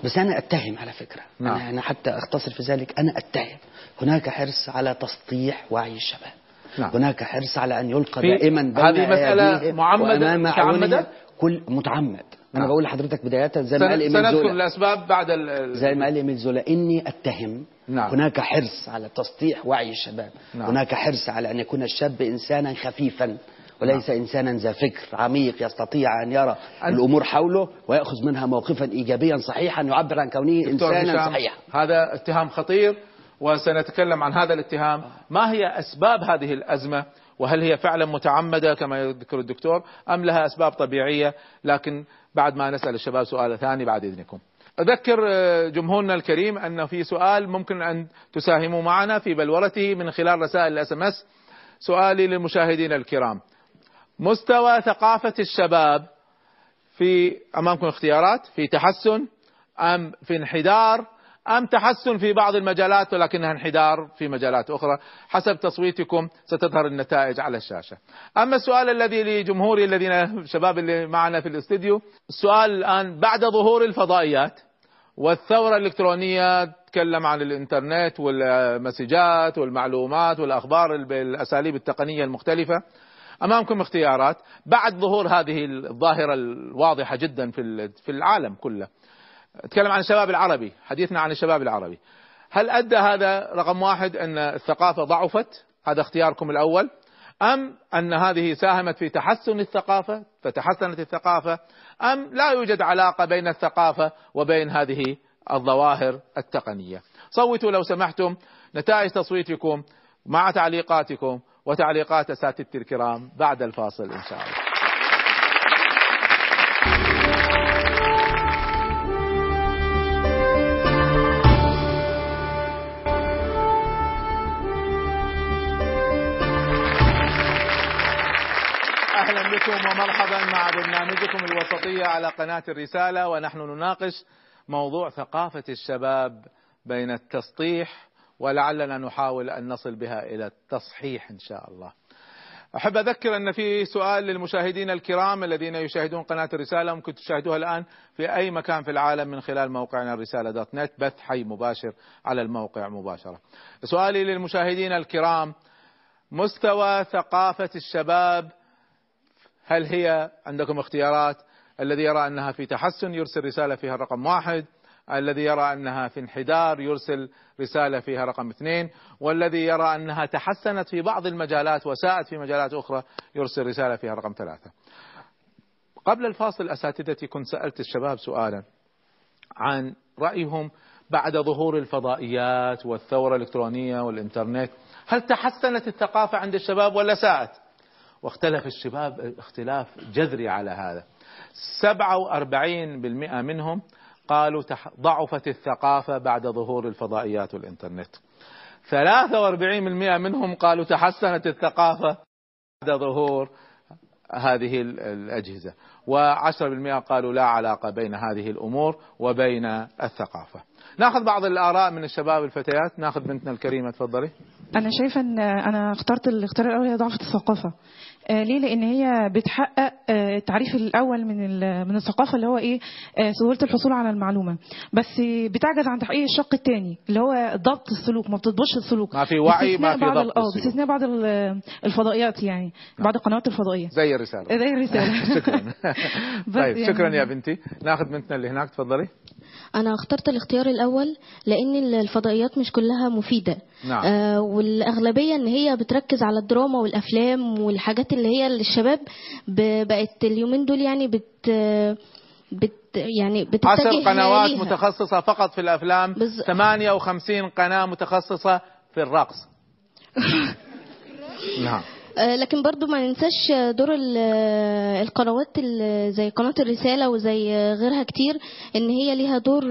بس أنا أتهم على فكرة نعم. أنا حتى أختصر في ذلك أنا أتهم هناك حرص على تسطيح وعي الشباب نعم. هناك حرص على أن يلقى دائما بين هذه مسألة معمدة متعمدة كل متعمد أنا نعم. بقول لحضرتك بداية زي ما قال إيميل سنذكر زولا الأسباب بعد ال... زي ما قال إيميل زولا إني أتهم نعم. هناك حرص على تسطيح وعي الشباب نعم. هناك حرص على أن يكون الشاب إنسانا خفيفا وليس نعم. إنسانا ذا فكر عميق يستطيع أن يرى أنت... الأمور حوله ويأخذ منها موقفا إيجابيا صحيحا يعبر عن كونه إنسانا صحيحا هذا اتهام خطير وسنتكلم عن هذا الاتهام. ما هي أسباب هذه الأزمة؟ وهل هي فعلا متعمدة كما يذكر الدكتور؟ أم لها أسباب طبيعية؟ لكن بعد ما نسأل الشباب سؤال ثاني بعد إذنكم. أذكر جمهورنا الكريم أن في سؤال ممكن أن تساهموا معنا في بلورته من خلال رسائل ال SMS. سؤالي للمشاهدين الكرام. مستوى ثقافة الشباب في أمامكم اختيارات في تحسن أم في انحدار أم تحسن في بعض المجالات ولكنها انحدار في مجالات أخرى؟ حسب تصويتكم ستظهر النتائج على الشاشة. أما السؤال الذي لجمهوري الذين الشباب اللي معنا في الاستديو السؤال الآن بعد ظهور الفضائيات والثورة الإلكترونية تكلم عن الإنترنت والمسجات والمعلومات والأخبار بالأساليب التقنية المختلفة أمامكم اختيارات. بعد ظهور هذه الظاهرة الواضحة جدا في العالم كله أتكلم عن الشباب العربي حديثنا عن الشباب العربي. هل أدى هذا رقم واحد أن الثقافة ضعفت؟ هذا اختياركم الأول. أم أن هذه ساهمت في تحسن الثقافة فتحسنت الثقافة؟ أم لا يوجد علاقة بين الثقافة وبين هذه الظواهر التقنية؟ صوتوا لو سمحتم نتائج تصويتكم مع تعليقاتكم وتعليقات أساتذتي الكرام بعد الفاصل إن شاء الله. أهلا بكم ومرحبا مع برنامجكم الوسطية على قناة الرسالة ونحن نناقش موضوع ثقافة الشباب بين التسطيح ولعلنا نحاول أن نصل بها إلى التصحيح إن شاء الله. أحب أذكر أن في سؤال للمشاهدين الكرام الذين يشاهدون قناة الرسالة ممكن تشاهدوها الآن في أي مكان في العالم من خلال موقعنا الرسالة دوت نت بث حي مباشر على الموقع مباشرة. سؤالي للمشاهدين الكرام مستوى ثقافة الشباب هل هي عندكم اختيارات؟ الذي يرى أنها في تحسن يرسل رسالة فيها الرقم واحد. الذي يرى أنها في انحدار يرسل رسالة فيها رقم اثنين. والذي يرى أنها تحسنت في بعض المجالات وساءت في مجالات أخرى يرسل رسالة فيها رقم ثلاثة. قبل الفاصل أساتذتي كنت سألت الشباب سؤالا عن رأيهم بعد ظهور الفضائيات والثورة الإلكترونية والإنترنت. هل تحسنت الثقافة عند الشباب ولا ساءت؟ واختلف الشباب اختلاف جذري على هذا. 47% منهم قالوا ضعفت الثقافة بعد ظهور الفضائيات والإنترنت. 43% منهم قالوا تحسنت الثقافة بعد ظهور هذه الأجهزة. و10% قالوا لا علاقة بين هذه الأمور وبين الثقافة. ناخذ بعض الآراء من الشباب الفتيات. ناخذ بنتنا الكريمة تفضلي. أنا شايفة أن أنا اخترت الاختيار الأول هي ضعفة الثقافة. ليه؟ لأن هي بتحقق آه التعريف الأول من من الثقافة اللي هو إيه؟ آه سهولة الحصول على المعلومة. بس بتعجز عن تحقيق الشق الثاني اللي هو ضبط السلوك ما بتضبطش السلوك. ما في وعي ما في ضبط آه باستثناء بعض الفضائيات يعني بعض القنوات الفضائية. زي الرسالة. زي الرسالة. شكرا. طيب يعني شكرا يا بنتي. ناخذ بنتنا اللي هناك تفضلي. أنا اخترت الاختيار الأول لأن الفضائيات مش كلها مفيدة. نعم. آه والأغلبية إن هي بتركز على الدراما والأفلام والحاجات اللي هي الشباب بقت اليومين دول يعني بت بت يعني بتتجه عشر قنوات ليها. متخصصة فقط في الأفلام بز... 58 قناة متخصصة في الرقص نعم لكن برضو ما ننساش دور القنوات زي قناة الرسالة وزي غيرها كتير إن هي ليها دور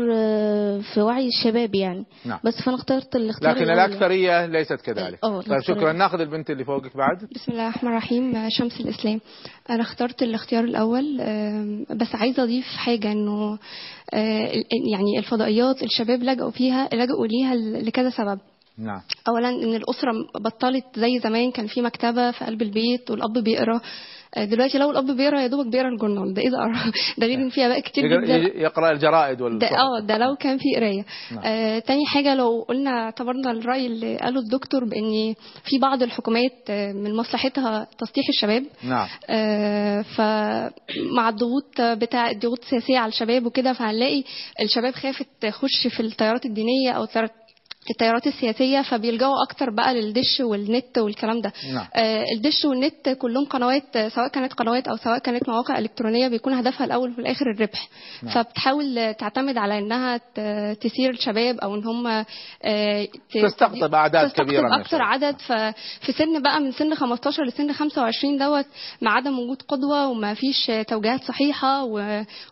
في وعي الشباب يعني. نعم. بس فأنا اخترت الاختيار لكن الأكثرية ليست كذلك. أوه طيب شكرا. ناخذ البنت اللي فوقك بعد. بسم الله الرحمن الرحيم شمس الإسلام. أنا اخترت الاختيار الأول بس عايزة أضيف حاجة إنه يعني الفضائيات الشباب لجأوا فيها لجأوا ليها لكذا سبب. نعم. اولا إن الأسرة بطلت زي زمان كان في مكتبة في قلب البيت والأب بيقرأ. دلوقتي لو الأب بيقرأ يا دوبك بيقرأ الجورنال. ده اذا قرا دليل ان في اباء كتير جدا. يقرأ الجرائد وال ده آه ده لو كان في قراية. نعم. آه تاني حاجة لو قلنا اعتبرنا الرأي اللي قاله الدكتور بإن في بعض الحكومات من مصلحتها تسطيح الشباب. نعم. آه فمع الضغوط بتاع الضغوط السياسية على الشباب وكده فهنلاقي الشباب خافت تخش في التيارات الدينية أو التيارات التيارات السياسية فبيلجأوا أكتر بقى للدش والنت والكلام ده نعم. آه الدش والنت كلهم قنوات سواء كانت قنوات أو سواء كانت مواقع إلكترونية بيكون هدفها الأول وفي الآخر الربح نعم. فبتحاول تعتمد على إنها تثير الشباب أو إن هم آه تستقطب أعداد تستقطب كبيره أكتر عدد ففي سن بقى من سن 15 لسن 25 دوت مع عدم وجود قدوة وما فيش توجيهات صحيحة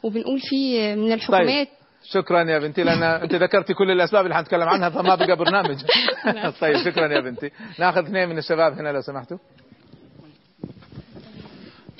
وبنقول في من الحكومات طيب. شكرا يا بنتي لأن أنت ذكرتي كل الأسباب اللي حنتكلم عنها فما بقى برنامج. طيب شكرا يا بنتي. نأخذ اثنين من الشباب هنا لو سمحتوا.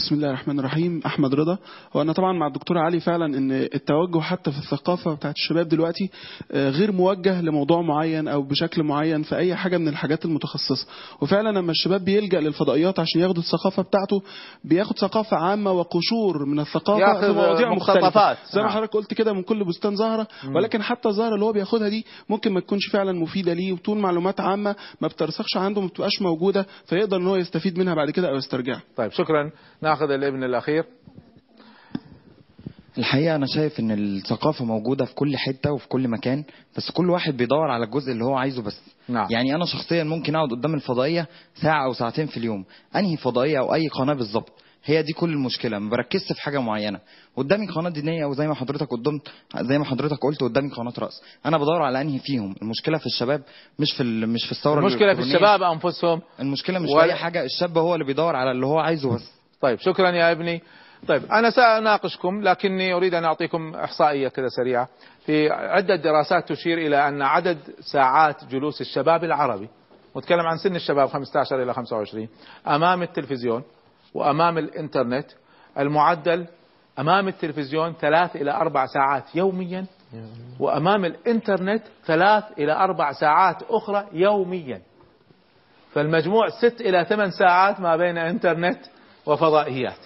بسم الله الرحمن الرحيم. أحمد رضا. وأنا طبعا مع الدكتور علي فعلا إن التوجه حتى في الثقافة بتاعت الشباب دلوقتي غير موجه لموضوع معين أو بشكل معين في أي حاجة من الحاجات المتخصصة. وفعلا لما الشباب بيلجأ للفضائيات عشان ياخدوا الثقافة بتاعته بياخد ثقافة عامة وقشور من الثقافة في مواضيع مختلفة. زي ما حضرتك قلت كده من كل بستان زهرة. ولكن حتى الزهرة اللي هو بياخدها دي ممكن ما تكونش فعلا مفيدة ليه وتكون معلومات عامة ما بترسخش عنده ما بتبقاش موجودة فيقدر إن هو يستفيد منها بعد كده أو يسترجعها. طيب شكرا. ناخذ الابن الأخير. الحقيقة أنا شايف إن الثقافة موجودة في كل حتة وفي كل مكان بس كل واحد بيدور على الجزء اللي هو عايزه بس. نعم. يعني أنا شخصيا ممكن أقعد قدام الفضائية ساعة أو ساعتين في اليوم. أنهي فضائية أو أي قناة بالظبط؟ هي دي كل المشكلة. ما بركزش في حاجة معينة. قدامي قناة دينية وزي ما حضرتك قدمت زي ما حضرتك قلت قدامي قناة رأس. أنا بدور على أنهي فيهم؟ المشكلة في الشباب مش في مش في الثورة المشكلة في الشباب أنفسهم. المشكلة مش ولا... في أي حاجة. الشاب هو اللي بيدور على اللي هو عايزه بس. طيب شكرا يا ابني. طيب أنا سأناقشكم لكني أريد أن أعطيكم إحصائية كذا سريعة. في عدة دراسات تشير إلى أن عدد ساعات جلوس الشباب العربي واتكلم عن سن الشباب 15 إلى 25 أمام التلفزيون وأمام الإنترنت المعدل أمام التلفزيون ثلاث إلى أربع ساعات يوميا وأمام الإنترنت ثلاث إلى أربع ساعات أخرى يوميا. فالمجموع ست إلى ثمان ساعات ما بين إنترنت وفضائيات.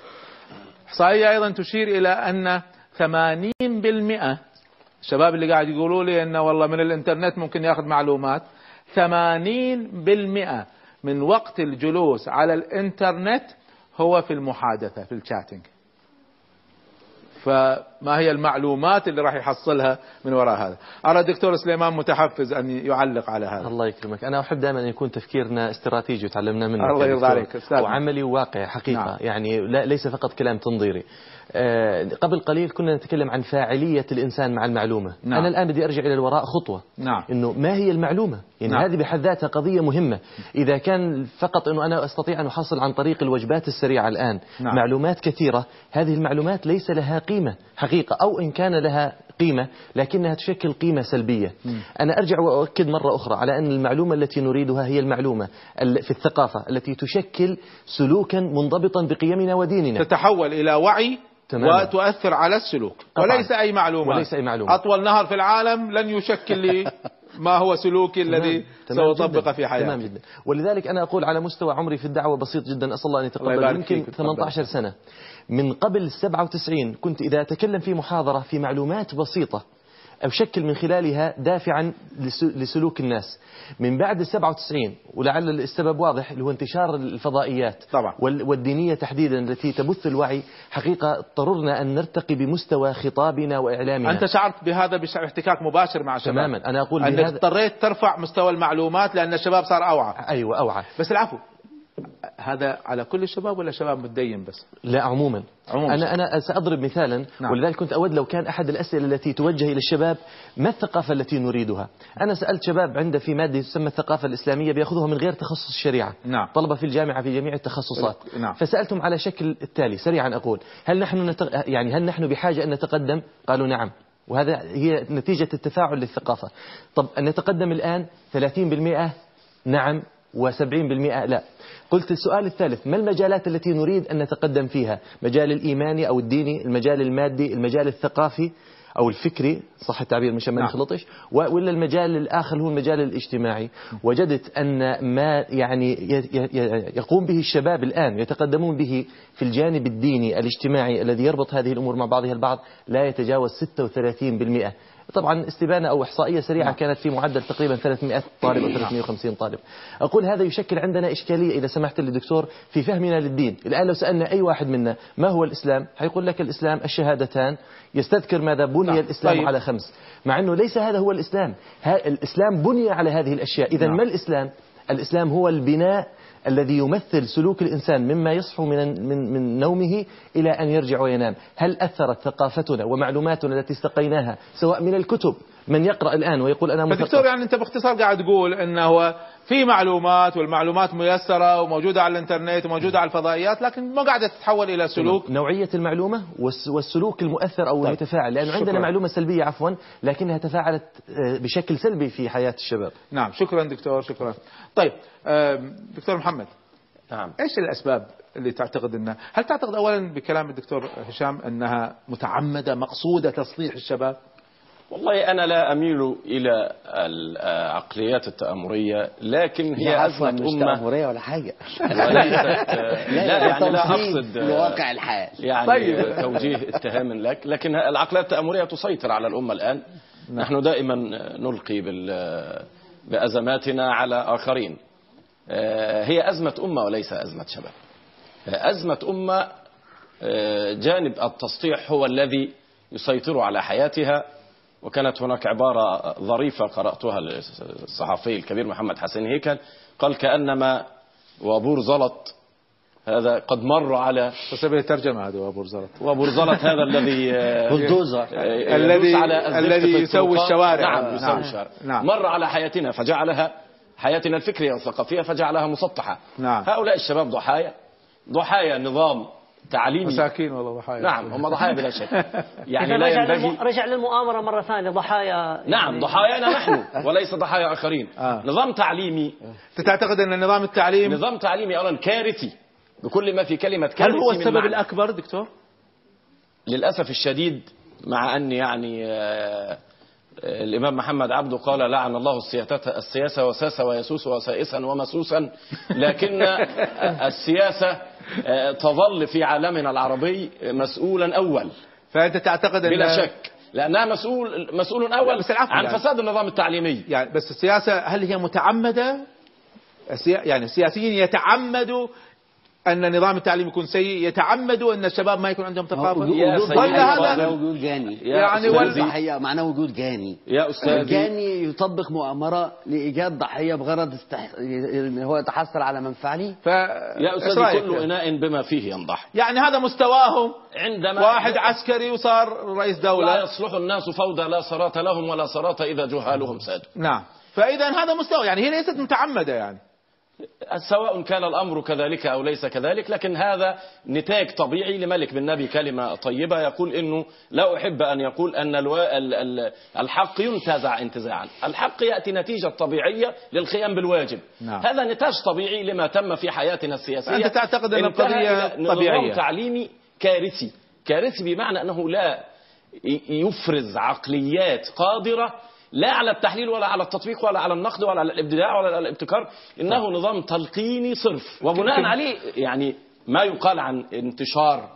إحصائية أيضا تشير إلى أن ثمانين بالمئة الشباب اللي قاعد يقولوا لي أنه والله من الإنترنت ممكن ياخذ معلومات ثمانين بالمئة من وقت الجلوس على الإنترنت هو في المحادثة في الشاتنج فما هي المعلومات اللي راح يحصلها من وراء هذا؟ أرى الدكتور سليمان متحفز أن يعلق على هذا. الله يكرمك. أنا أحب دائما أن يكون تفكيرنا استراتيجي وتعلمنا منه. الله يرضى عليك. وعملي وواقعي حقيقة. نعم. يعني لا ليس فقط كلام تنظيري. قبل قليل كنا نتكلم عن فاعلية الإنسان مع المعلومة نعم. أنا الآن بدي أرجع إلى الوراء خطوة نعم. إنه ما هي المعلومة يعني نعم. هذه بحد ذاتها قضية مهمة إذا كان فقط أنه أنا أستطيع أن أحصل عن طريق الوجبات السريعة الآن نعم. معلومات كثيرة هذه المعلومات ليس لها قيمة حقيقة أو إن كان لها قيمة لكنها تشكل قيمة سلبية م. أنا أرجع وأؤكد مرة أخرى على أن المعلومة التي نريدها هي المعلومة في الثقافة التي تشكل سلوكا منضبطا بقيمنا وديننا تتحول إلى وعي تماما. وتؤثر على السلوك. طبعا. وليس أي معلومة وليس أي معلومة أطول نهر في العالم لن يشكل لي ما هو سلوكي الذي سأطبقه في حياتي. تمام جدا. ولذلك أنا أقول على مستوى عمري في الدعوة بسيط جدا. أسأل الله أن يتقبل. يمكن 18 سنة. من قبل 97 كنت إذا أتكلم في محاضرة في معلومات بسيطة أشكل من خلالها دافعا لسلوك الناس. من بعد ال 97 ولعل السبب واضح اللي هو انتشار الفضائيات طبعا. والدينية تحديدا التي تبث الوعي حقيقة اضطررنا أن نرتقي بمستوى خطابنا وإعلامنا. أنت شعرت بهذا باحتكاك مباشر مع الشباب. تماما. أنا أقول أنك اضطريت ترفع مستوى المعلومات لأن الشباب صار أوعى. أيوة أوعى. بس العفو. هذا على كل الشباب ولا شباب متدين بس؟ لا عموما. عموما. أنا أنا سأضرب مثالا نعم. ولذلك كنت أود لو كان أحد الأسئلة التي توجه إلى الشباب ما الثقافة التي نريدها؟ أنا سألت شباب عنده في مادة تسمى الثقافة الإسلامية بيأخذوها من غير تخصص الشريعة. نعم. طلبة في الجامعة في جميع التخصصات. نعم. فسألتهم على شكل التالي سريعا أقول. هل نحن نتق... يعني هل نحن بحاجة أن نتقدم؟ قالوا نعم. وهذا هي نتيجة التفاعل للثقافة. طب أن نتقدم الآن 30% نعم. و70% لا. قلت السؤال الثالث ما المجالات التي نريد أن نتقدم فيها؟ مجال الإيماني أو الديني المجال المادي المجال الثقافي أو الفكري صح التعبير مشان ما نخلطش ولا المجال الآخر هو المجال الاجتماعي؟ وجدت أن ما يعني يقوم به الشباب الآن يتقدمون به في الجانب الديني الاجتماعي الذي يربط هذه الأمور مع بعضها البعض لا يتجاوز 36% طبعا استبانة أو إحصائية سريعة نعم. كانت في معدل تقريبا 300 طالب أو 350 طالب أقول هذا يشكل عندنا إشكالية إذا سمحت لي دكتور في فهمنا للدين الآن لو سألنا أي واحد منا ما هو الإسلام حيقول لك الإسلام الشهادتان يستذكر ماذا بني نعم. الإسلام طيب. على خمس مع أنه ليس هذا هو الإسلام الإسلام بني على هذه الأشياء إذا نعم. ما الإسلام الإسلام هو البناء الذي يمثل سلوك الإنسان مما يصحو من, من, من نومه إلى أن يرجع وينام. هل أثرت ثقافتنا ومعلوماتنا التي استقيناها سواء من الكتب من يقرأ الآن ويقول أنا مثقف دكتور يعني أنت باختصار قاعد تقول أنه في معلومات والمعلومات ميسرة وموجودة على الإنترنت وموجودة على الفضائيات لكن ما قاعدة تتحول إلى سلوك؟ نوعية المعلومة والسلوك المؤثر أو طيب. المتفاعل لأنه شكرا. عندنا معلومة سلبية عفوا لكنها تفاعلت آه، بشكل سلبي في حياة الشباب. نعم شكرا دكتور شكرا. طيب دكتور محمد. نعم. إيش الأسباب اللي تعتقد إنها هل تعتقد اولا بكلام الدكتور هشام إنها متعمدة مقصودة تصليح الشباب؟ والله أنا لا أميل إلى العقليات التأمرية لكن هي أزمة مش أمة. تأمرية ولا حاجة. وليست لا يعني لا أقصد الواقع الحال. يعني طيب. توجيه اتهام لك لكن العقليات التأمرية تسيطر على الأمة الآن. نحن دائما نلقي بأزماتنا على آخرين. هي أزمة أمة وليس أزمة شباب. أزمة أمة جانب التسطيح هو الذي يسيطر على حياتها. وكانت هناك عبارة ظريفة قرأتها للصحفي الكبير محمد حسين هيكل قال كأنما وابور زلط هذا قد مر على سبيل الترجمة هذا وابور زلط؟ وابور زلط هذا الذي بلدوزر الذي الذي يسوي الشوارع. نعم يسوي نعم. الشوارع. نعم. مر على حياتنا فجعلها حياتنا الفكرية والثقافية فجعلها مسطحة نعم. هؤلاء الشباب ضحايا. ضحايا نظام تعليمي. مساكين والله ضحايا. نعم هم ضحايا بلا شك. يعني لا ينبغي رجع للمؤامرة مرة ثانية ضحايا نعم يعني ضحايانا نحن وليس ضحايا آخرين. آه. نظام تعليمي. تعتقد أن نظام التعليم نظام تعليمي أولا كارثي بكل ما في كلمة كارثي هل هو السبب الأكبر دكتور؟ للأسف الشديد مع أني يعني آه الإمام محمد عبده قال لعن الله السياسة, وساسة ويسوس وسائسا ومسوسا. لكن السياسة آه، تظل في عالمنا العربي مسؤولا أول. فأنت تعتقد أن بلا شك. لأنها مسؤول مسؤول أول بس العفو عن يعني. فساد النظام التعليمي. يعني بس السياسة هل هي متعمدة؟ يعني السياسيين يتعمدوا أن النظام التعليمي يكون سيء يتعمدوا أن الشباب ما يكون عندهم ثقافة. ولا ضحية هذا معناه وجود جاني يعني ضحية معناه وجود جاني يا أستاذي. الجاني يطبق مؤامرة لإيجاد ضحية بغرض استح... هو يتحصل على منفعه ف... يا أستاذي رأيك كل؟ إناء بما فيه ينضح. يعني هذا مستواهم. عندما واحد عسكري وصار رئيس لا دولة يصلح الناس فوضى لا صراط لهم ولا صراط إذا جهالهم سادوا نعم. فإذا هذا مستوى. يعني هي ليست متعمدة يعني. سواء كان الأمر كذلك أو ليس كذلك لكن هذا نتاج طبيعي لملك بن نبي كلمة طيبة يقول إنه لا أحب أن يقول أن. الحق ينتزع انتزاعا الحق يأتي نتيجة طبيعية للقيام بالواجب نعم. هذا نتاج طبيعي لما تم في حياتنا السياسية فأنت تعتقد أن القضية إلى نظام طبيعية. تعليمي كارثي كارثي بمعنى أنه لا يفرز عقليات قادرة لا على التحليل ولا على التطبيق ولا على النقد ولا على الابداع ولا على الابتكار إنه نظام تلقيني صرف وبناء عليه يعني ما يقال عن انتشار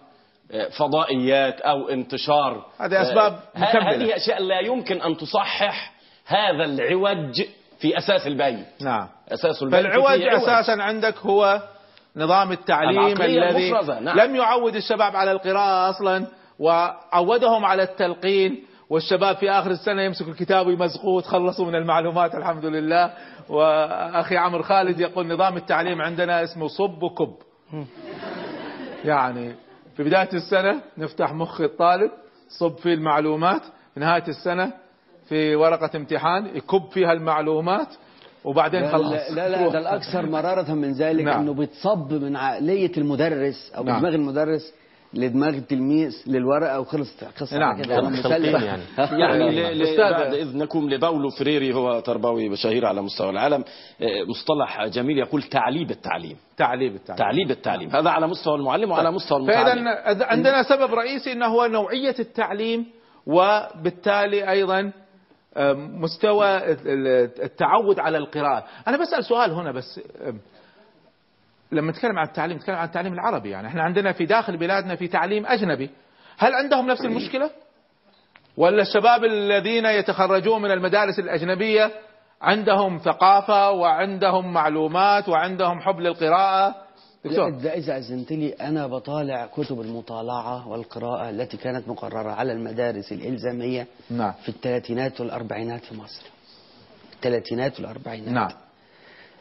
آه، فضائيات أو انتشار هذه آه، أسباب ه- مكملة. هذه أشياء لا يمكن أن تصحح هذا العوج في أساس البيت نعم أساس البيت فالعوج. أساسا عندك هو نظام التعليم الذي نعم. لم يعود الشباب على القراءة أصلا وعودهم على التلقين والشباب في آخر السنة يمسكوا الكتاب ويمزقوه تخلصوا من المعلومات الحمد لله وأخي عمرو خالد يقول نظام التعليم عندنا اسمه صب وكب يعني في بداية السنة نفتح مخ الطالب صب فيه المعلومات في نهاية السنة في ورقة امتحان يكب فيها المعلومات وبعدين لا خلاص لا, لا. ده الأكثر مرارة من ذلك نعم. إنه بيتصب من عقلية المدرس أو نعم. دماغ المدرس لدماغ التلميذ للورقة وخلصت قصة نعم. كده مسلم. يعني. يعني ل- بعد إذنكم لبولو فريري هو تربوي شهير على مستوى العالم. آه، مصطلح جميل يقول تعليب التعليم. تعليب التعليم. تعليب التعليم. هذا على مستوى المعلم وعلى مستوى المتعلم. فإذا عندنا سبب رئيسي إنه هو نوعية التعليم وبالتالي أيضا آم، مستوى ال- التعود على القراءة. أنا بسأل سؤال هنا بس لما نتكلم عن التعليم نتكلم عن التعليم العربي يعني. إحنا عندنا في داخل بلادنا في تعليم أجنبي. هل عندهم نفس المشكلة؟ ولا الشباب الذين يتخرجون من المدارس الأجنبية عندهم ثقافة وعندهم معلومات وعندهم حب للقراءة؟ دكتور. لا إذا أذنت لي أنا بطالع كتب المطالعة والقراءة التي كانت مقررة على المدارس الإلزامية نعم. في الثلاثينات والأربعينات في مصر. الثلاثينات والأربعينات. نعم.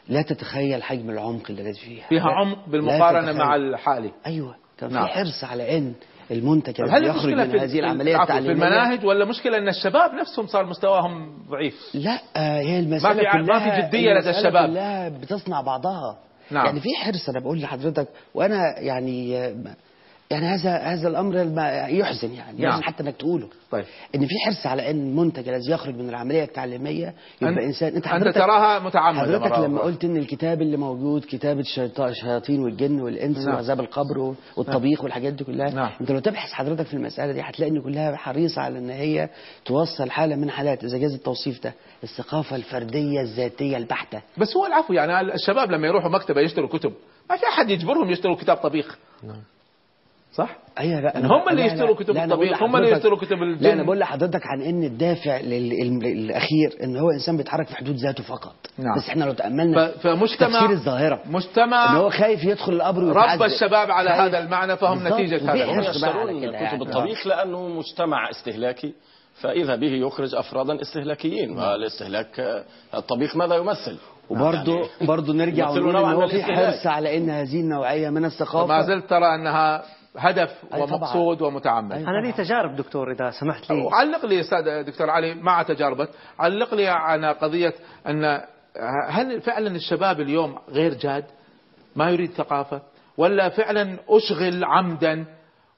لا تتخيل حجم العمق الذي فيها فيها لا- عمق بالمقارنة. مع الحالي أيوة كان نعم. في حرص على أن المنتج هل يخرج من هذه العملية عفوا، في التعليمية المناهج ولا مشكلة إن الشباب نفسهم صار مستواهم ضعيف لا آه، هي المسألة ما في ع- ما كلها في جدية لدى الشباب. كلها بتصنع بعضها نعم. يعني في حرص أنا بقول لحضرتك وأنا يعني آه، يعني هذا هذا الأمر يحزن يعني نعم. يحزن حتى إنك تقوله طيب إن في حرص على إن المنتج الذي يخرج من العملية التعليمية يبقى أنت- انسان أنت حضرتك تراها متعمدة حضرتك لما أخرى. قلت إن الكتاب اللي موجود كتاب الشياطين والجن والإنس نعم. وعذاب القبر والطبيخ والحاجات دي كلها نعم. أنت لو تبحث حضرتك في المسألة دي هتلاقي إن كلها حريصة على إن هي توصل حالة من حالات إذا جاز التوصيف ده الثقافة الفردية الذاتية البحتة بس هو العفو يعني الشباب لما يروحوا مكتبة يشتروا كتب ما في أحد يجبرهم يشتروا كتاب طبيخ صح؟ أيوه لا هم اللي يشتروا كتب الطبيخ هم اللي يشتروا كتب الجن لا أنا بقول لحضرتك عن إن الدافع الاخير إن هو إنسان بيتحرك في حدود ذاته فقط نعم. بس إحنا لو تأملنا فمجتمع- تفسير الظاهرة مجتمع إن هو خايف يدخل القبر ويتعذب ربى الشباب على خايف. هذا المعنى فهم وفي هذا على يشترون كتب يعني. الطبيخ لأنه مجتمع استهلاكي فإذا به يخرج أفرادا استهلاكيين والاستهلاك آه، الطبيخ ماذا يمثل وبرضه برضه نرجع ونقول إن من هو في. حرص على ان هذه النوعية من الثقافة وما زلت ترى أنها هدف أي طبعاً. ومقصود ومتعمد. أنا لي تجارب دكتور إذا سمحت لي. علق لي أستاذ دكتور علي مع تجاربك. علق لي على قضية أن هل فعلا الشباب اليوم غير جاد؟ ما يريد ثقافة؟ ولا فعلا أشغل عمدا؟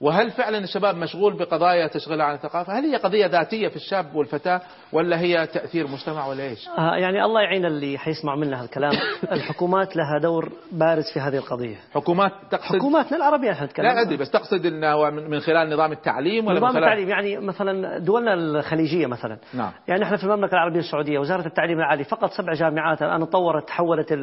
وهل فعلا الشباب مشغول بقضايا تشغله عن الثقافة؟ هل هي قضية ذاتية في الشاب والفتاة ولا هي تأثير مجتمع ولا إيش؟ آه يعني الله يعين اللي حيسمعوا منا هذا الكلام الحكومات لها دور بارز في هذه القضية. حكومات تقصد؟ حكوماتنا العربية إحنا نتكلم لا أدري بس تقصد انه من خلال نظام التعليم ولا نظام من خلال التعليم يعني مثلا دولنا الخليجية مثلا. نعم. يعني إحنا في المملكة العربية السعودية وزارة التعليم العالي فقط سبع جامعات الآن تطورت تحولت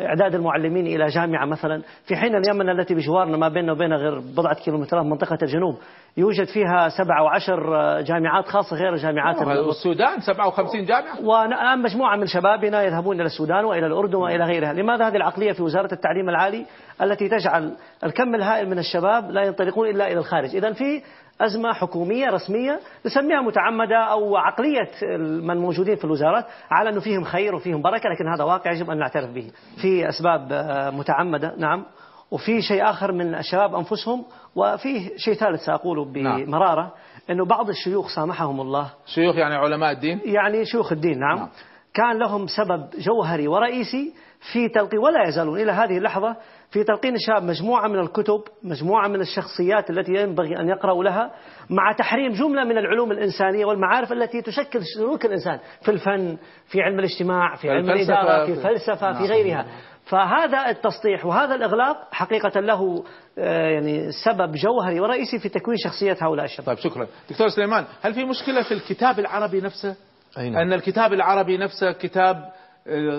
إعداد المعلمين إلى جامعة مثلا. في حين اليمن التي بجوارنا ما بيننا وبينها غير بضعة كيلومترات منطقة الجنوب. يوجد فيها سبع وعشر جامعات خاصة غير الجامعات والسودان 57 جامعة؟ والآن مجموعة من شبابنا يذهبون إلى السودان وإلى الأردن وإلى غيرها. لماذا هذه العقلية في وزارة التعليم العالي التي تجعل الكم الهائل من الشباب لا ينطلقون إلا إلى الخارج؟ إذا في أزمة حكومية رسمية نسميها متعمدة أو عقلية من موجودين في الوزارات على أنه فيهم خير وفيهم بركة لكن هذا واقع يجب أن نعترف به في أسباب متعمدة. نعم. وفي شيء آخر من الشباب أنفسهم وفيه شيء ثالث سأقوله بمرارة أنه بعض الشيوخ سامحهم الله. شيوخ يعني علماء الدين؟ يعني شيوخ الدين نعم, نعم. كان لهم سبب جوهري ورئيسي في تلقين ولا يزالون إلى هذه اللحظة في تلقين الشباب مجموعة من الكتب مجموعة من الشخصيات التي ينبغي أن يقرأوا لها مع تحريم جملة من العلوم الإنسانية والمعارف التي تشكل سلوك الإنسان في الفن في علم الاجتماع في علم الإدارة في في- الفلسفة في نعم. غيرها. فهذا التسطيح وهذا الإغلاق حقيقة له آه، يعني سبب جوهري ورئيسي في تكوين شخصية هؤلاء الشباب. طيب شكرا. دكتور سليمان هل في مشكلة في الكتاب العربي نفسه؟ أي نعم. أن الكتاب العربي نفسه كتاب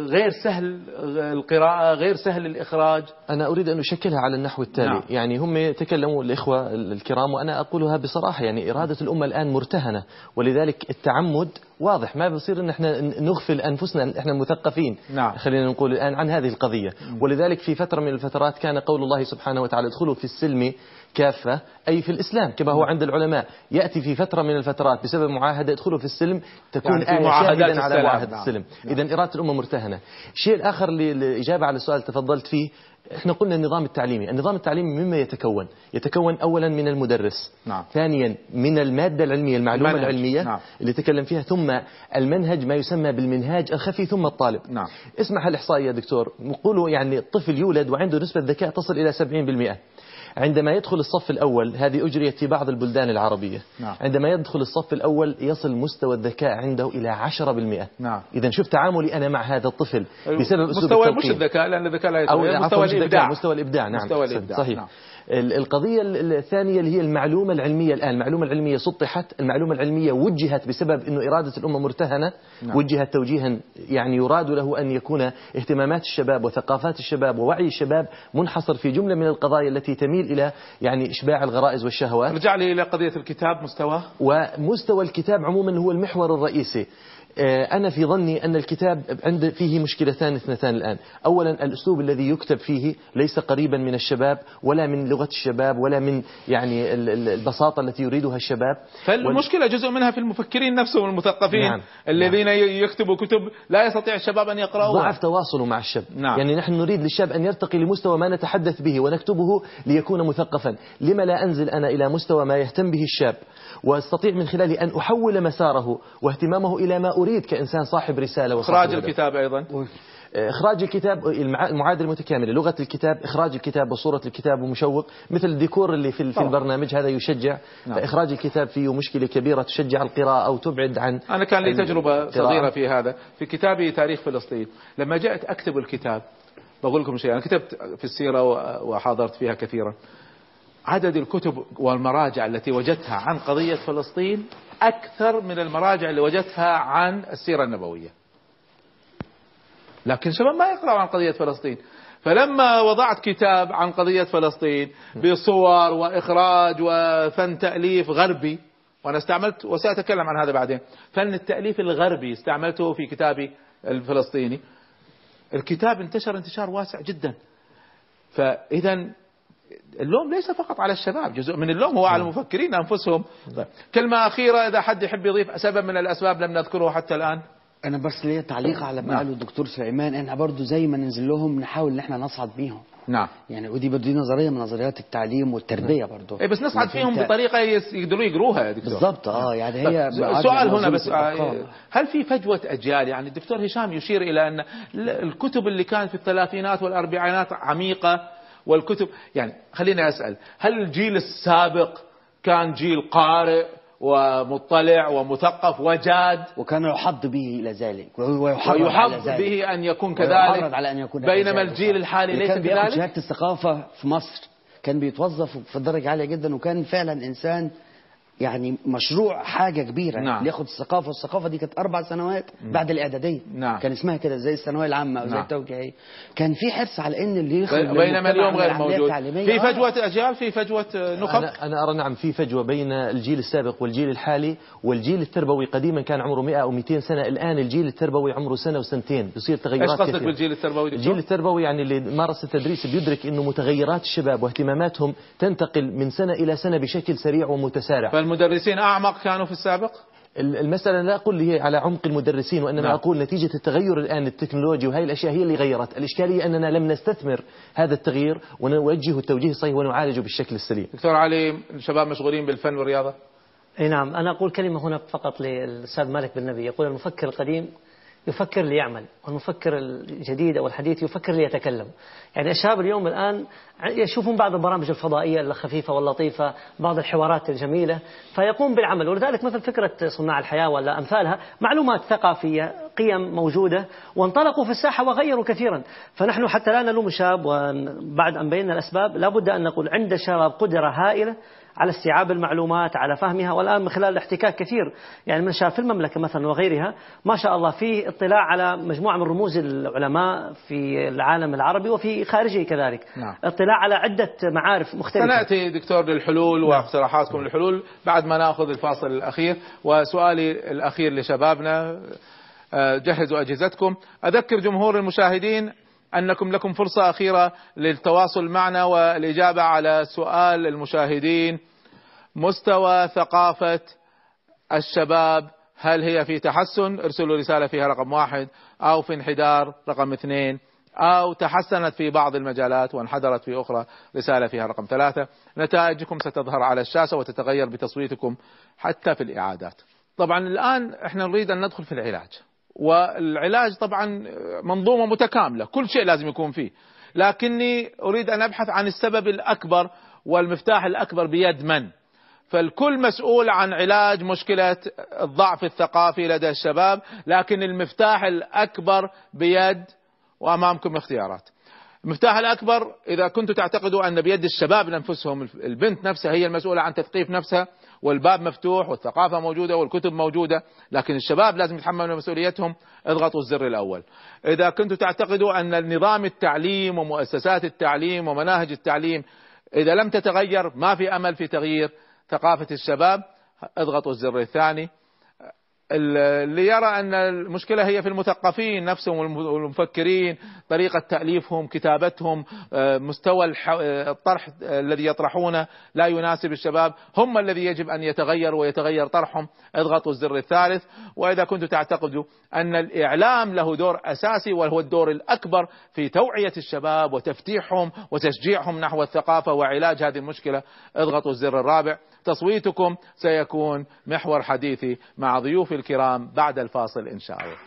غير سهل القراءة غير سهل الإخراج. أنا أريد أن أشكلها على النحو التالي. نعم. يعني هم تكلموا الإخوة الكرام وأنا أقولها بصراحة يعني إرادة الأمة الآن مرتهنة ولذلك التعمد واضح. ما بصير أن إحنا نغفل أنفسنا إحنا مثقفين. نعم. خلينا نقول الآن عن هذه القضية. ولذلك في فترة من الفترات كان قول الله سبحانه وتعالى ادخلوا في السلم كافة أي في الإسلام كما هو عند العلماء يأتي في فترة من الفترات بسبب معاهدة ادخلوا في السلم تكون يعني في آية شاهدا على. معاهدة نعم. السلم إذا إرادة الأمة مرتهنة الشيء الآخر الإجابة على السؤال تفضلت فيه إحنا قلنا النظام التعليمي النظام التعليمي مما يتكون يتكون أولا من المدرس نعم. ثانيا من المادة العلمية المعلومة المنهج. العلمية نعم. اللي تكلم فيها ثم المنهج ما يسمى بالمنهاج الخفي ثم الطالب نعم. اسمح الإحصائية دكتور نقولوا يعني الطفل يولد وعنده نسبة ذكاء تصل إلى 70% عندما يدخل الصف الأول هذه أجريت في بعض البلدان العربية. نعم. عندما يدخل الصف الأول يصل مستوى الذكاء عنده إلى 10% نعم. إذا شوف تعاملي أنا مع هذا الطفل بسبب أسلوب مستوى مش. الذكاء لأن الذكاء لا يتغير. مستوى الإبداع. مستوى الإبداع. نعم. مستوى الإبداع. صحيح نعم. ال- القضية ال- الثانية اللي هي المعلومة العلمية الآن. المعلومة العلمية سطحت. المعلومة العلمية وجهت بسبب أنه إرادة الأمة مرتهنة نعم. وجهت توجيها يعني يراد له أن يكون اهتمامات الشباب وثقافات الشباب ووعي الشباب منحصر في جملة من القضايا التي تميل إلى يعني إشباع الغرائز والشهوات. ارجع لي إلى قضية الكتاب مستواه ومستوى الكتاب عموما هو المحور الرئيسي. أنا في ظني أن الكتاب عند فيه مشكلتان اثنتان الآن. أولا الأسلوب الذي يكتب فيه ليس قريبا من الشباب ولا من لغة الشباب ولا من يعني ال- ال- البساطة التي يريدها الشباب. فالمشكلة جزء منها في المفكرين نفسهم المثقفين نعم. الذين ي- يكتبوا كتب لا يستطيع الشباب أن يقرأوها. ضعف تواصله مع الشاب. نعم. يعني نحن نريد للشاب أن يرتقي لمستوى ما نتحدث به ونكتبه ليكون مثقفا. لما لا أنزل أنا إلى مستوى ما يهتم به الشاب؟ واستطيع من خلاله أن أحول مساره واهتمامه إلى ما أريد كإنسان صاحب رسالة وصاحب إخراج هدف. الكتاب أيضا إخراج الكتاب المع- المعادلة المتكاملة لغة الكتاب إخراج الكتاب وصورة الكتاب ومشوق مثل الديكور اللي في, في طبعا. البرنامج هذا يشجع نعم. فإخراج الكتاب فيه مشكلة كبيرة تشجع القراءة أو تبعد عن أنا كان لي تجربة القراءة. صغيرة في هذا في كتابي تاريخ فلسطين لما جئت أكتب الكتاب بقول لكم شيء أنا كتبت في السيرة وحاضرت فيها كثيرا عدد الكتب والمراجع التي وجدتها عن قضية فلسطين أكثر من المراجع اللي وجدتها عن السيرة النبوية. لكن شباب ما يقرأوا عن قضية فلسطين. فلما وضعت كتاب عن قضية فلسطين بصور وإخراج وفن تأليف غربي وأنا استعملت وسأتكلم عن هذا بعدين. فن التأليف الغربي استعملته في كتابي الفلسطيني. الكتاب انتشر انتشار واسع جدا. فإذا اللوم ليس فقط على الشباب جزء من اللوم هو على المفكرين أنفسهم. طيب. كلمة أخيرة إذا حد يحب يضيف سبب من الأسباب لم نذكره حتى الآن. أنا بس ليا تعليق على ما نعم. قاله الدكتور سليمان إحنا برضو زي ما ننزل لهم نحاول إن إحنا نصعد بيهم. نعم. يعني ودي بدي نظرية من نظريات التعليم والتربية برضو. اي بس نصعد يعني فيهم بطريقة يس- يقدروا يقروها يا دكتور. بالضبط آه يعني طيب، هي معادلة سؤال هنا بس الأرقام. آه، هل في فجوة أجيال؟ يعني الدكتور هشام يشير إلى أن ال- الكتب اللي كانت في الثلاثينات والأربعينات عميقة والكتب. يعني خليني أسأل هل الجيل السابق كان جيل قارئ ومطلع ومثقف وجاد؟ وكان يحض به إلى ذلك ويحض, ويحض به أن يكون كذلك على أن يكون بينما. الجيل الحالي ليس كان كذلك شهادة الثقافة في مصر كان بيتوظف في درجة عالية جدا وكان فعلا إنسان يعني مشروع حاجة كبيرة نعم. ياخد الثقافة والثقافة دي كانت أربع سنوات بعد الإعدادية نعم. كان اسمها كده زي الثانوية العامة أو زي نعم. التوجيهية كان في حرص على إن اللي يخرج بينما اليوم غير موجود. في آه. فجوة أجيال في فجوة نخب أنا, أنا أرى نعم في فجوة بين الجيل السابق والجيل الحالي والجيل التربوي قديما كان عمره 100 أو 200 سنة الآن الجيل التربوي عمره سنة وسنتين بيصير تغيرات إيش قصدك. بالجيل التربوي دكتور؟ الجيل التربوي يعني اللي مارس التدريس بيدرك إنه متغيرات الشباب واهتماماتهم تنتقل من سنة إلى سنة بشكل سريع ومتسارع. فالمدرسين أعمق كانوا في السابق؟ المسألة لا أقول هي على عمق المدرسين وإنما نعم. أقول نتيجة التغير الآن التكنولوجي وهي الأشياء هي اللي غيرت الإشكالية أننا لم نستثمر هذا التغيير ونوجهه التوجيه الصحيح ونعالجه بالشكل السليم دكتور علي الشباب مشغولين بالفن والرياضة أي نعم أنا أقول كلمة هنا فقط للأستاذ مالك بن نبي يقول المفكر القديم يفكر ليعمل والمفكر الجديد أو الحديث يفكر ليتكلم. يعني الشباب اليوم الآن يشوفون بعض البرامج الفضائية الخفيفة واللطيفة بعض الحوارات الجميلة فيقوم بالعمل. ولذلك مثل فكرة صناع الحياة ولا أمثالها معلومات ثقافية قيم موجودة وانطلقوا في الساحة وغيروا كثيرا. فنحن حتى لا نلوم الشاب وبعد أن بينا الأسباب لابد أن نقول عند الشباب قدرة هائلة على استيعاب المعلومات على فهمها والآن من خلال الاحتكاك كثير. يعني من شاف في المملكة مثلا وغيرها ما شاء الله في اطلاع على مجموعة من رموز العلماء في العالم العربي وفي خارجه كذلك. نعم. اطلاع على عدة معارف مختلفة. سنأتي دكتور للحلول واقتراحاتكم للحلول بعد ما نأخذ الفاصل الأخير. وسؤالي الأخير لشبابنا آه، جهزوا أجهزتكم. أذكر جمهور المشاهدين أنكم لكم فرصة أخيرة للتواصل معنا والإجابة على سؤال المشاهدين. مستوى ثقافة الشباب هل هي في تحسن؟ ارسلوا رسالة فيها رقم واحد أو في انحدار رقم اثنين أو تحسنت في بعض المجالات وانحدرت في أخرى رسالة فيها رقم ثلاثة. نتائجكم ستظهر على الشاشة وتتغير بتصويتكم حتى في الإعادات. طبعا الآن إحنا نريد أن ندخل في العلاج. والعلاج طبعا منظومة متكاملة كل شيء لازم يكون فيه. لكني أريد أن أبحث عن السبب الأكبر والمفتاح الأكبر بيد من؟ فالكل مسؤول عن علاج مشكلة الضعف الثقافي لدى الشباب لكن المفتاح الأكبر بيد وأمامكم اختيارات. المفتاح الأكبر إذا كنتم تعتقدوا أن بيد الشباب أنفسهم البنت نفسها هي المسؤولة عن تثقيف نفسها والباب مفتوح والثقافة موجودة والكتب موجودة لكن الشباب لازم يتحملوا مسؤوليتهم. اضغطوا الزر الأول. إذا كنتم تعتقدوا أن نظام التعليم ومؤسسات التعليم ومناهج التعليم إذا لم تتغير ما في أمل في تغيير. ثقافة الشباب اضغطوا الزر الثاني. اللي يرى أن المشكلة هي في المثقفين نفسهم والمفكرين طريقة تأليفهم كتابتهم مستوى الطرح الذي يطرحونه لا يناسب الشباب هم الذي يجب أن يتغير ويتغير طرحهم. اضغطوا الزر الثالث. وإذا كنتم تعتقدوا أن الإعلام له دور أساسي وهو الدور الأكبر في توعية الشباب وتفتيحهم وتشجيعهم نحو الثقافة وعلاج هذه المشكلة اضغطوا الزر الرابع. تصويتكم سيكون محور حديثي مع ضيوفي الكرام بعد الفاصل إن شاء الله.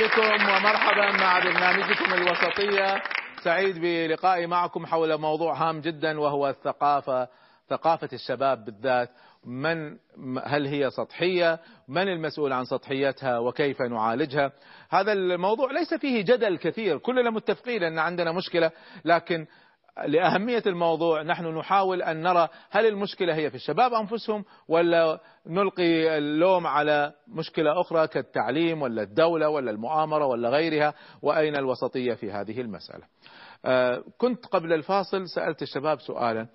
بكم ومرحبا مع برنامجكم الوسطية. سعيد بلقائي معكم حول موضوع هام جدا وهو الثقافة ثقافة الشباب بالذات من هل هي سطحية؟ من المسؤول عن سطحيتها؟ وكيف نعالجها؟ هذا الموضوع ليس فيه جدل كثير كلنا متفقين أن عندنا مشكلة لكن لأهمية الموضوع نحن نحاول أن نرى هل المشكلة هي في الشباب أنفسهم ولا نلقي اللوم على مشكلة أخرى كالتعليم ولا الدولة ولا المؤامرة ولا غيرها؟ وأين الوسطية في هذه المسألة؟ كنت قبل الفاصل سألت الشباب سؤالا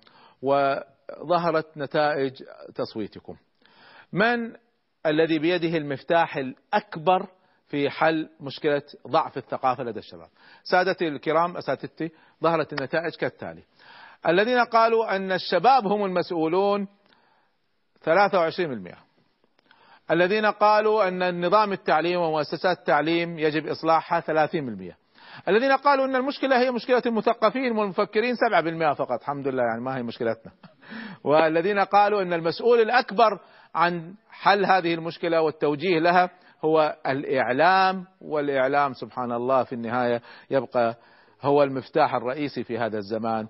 وظهرت نتائج تصويتكم. من الذي بيده المفتاح الأكبر في حل مشكلة ضعف الثقافة لدى الشباب؟ سادتي الكرام أساتذتي ظهرت النتائج كالتالي. الذين قالوا أن الشباب هم المسؤولون 23% الذين قالوا أن النظام التعليم ومؤسسات التعليم يجب إصلاحها 30% الذين قالوا أن المشكلة هي مشكلة المثقفين والمفكرين 7% فقط. الحمد لله يعني ما هي مشكلتنا. والذين قالوا أن المسؤول الأكبر عن حل هذه المشكلة والتوجيه لها هو الإعلام والإعلام سبحان الله في النهاية يبقى هو المفتاح الرئيسي في هذا الزمان.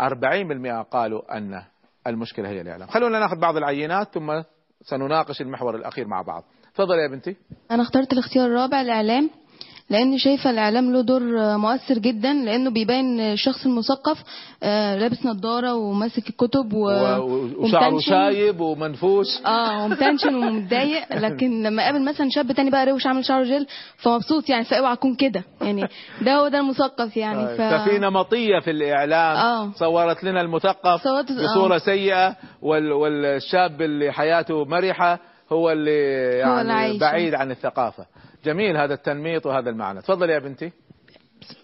40% قالوا أن المشكلة هي الإعلام. خلونا ناخذ بعض العينات ثم سنناقش المحور الأخير مع بعض. تفضل يا بنتي. أنا اخترت الاختيار الرابع الإعلام. لأن شايفة الإعلام له دور مؤثر جدا لأنه بيبين الشخص المثقف آه، لابس نظارة وماسك الكتب و... وشعره شايب ومنفوش. آه ومتنشن ومتضايق لكن لما قابل مثلا شاب تاني بقى روش عامل شعره جل فمبسوط يعني فاوعى اكون كده. يعني ده هو ده المثقف يعني ف... ففي نمطيه في الإعلام. آه. صورت لنا المثقف صورت... بصورة آه. سيئة وال... والشاب اللي حياته مرحة هو اللي يعني هو بعيد عن الثقافة. جميل هذا التنميط وهذا المعنى. تفضل يا بنتي.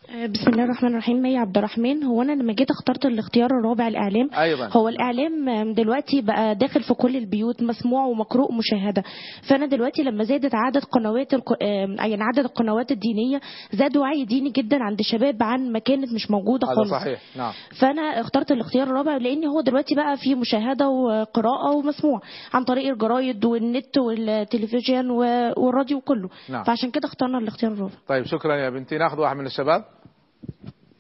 بسم الله الرحمن الرحيم. مي عبد الرحمن. هو أنا لما جيت اخترت الاختيار الرابع الإعلام أيضا. هو الإعلام دلوقتي بقى داخل في كل البيوت مسموع ومقروء مشاهدة. فأنا دلوقتي لما زادت عدد قنوات الق... يعني عدد القنوات الدينية زاد وعي ديني جدا عند الشباب عن ما كانت مش موجودة خالص. صحيح. نعم. فأنا اخترت الاختيار الرابع لأن هو دلوقتي بقى في مشاهدة وقراءة ومسموع عن طريق الجرايد والنت والتلفزيون والراديو كله. نعم. فعشان كده اخترنا الاختيار الرابع. طيب شكرا يا بنتي. ناخذ واحد من الشباب.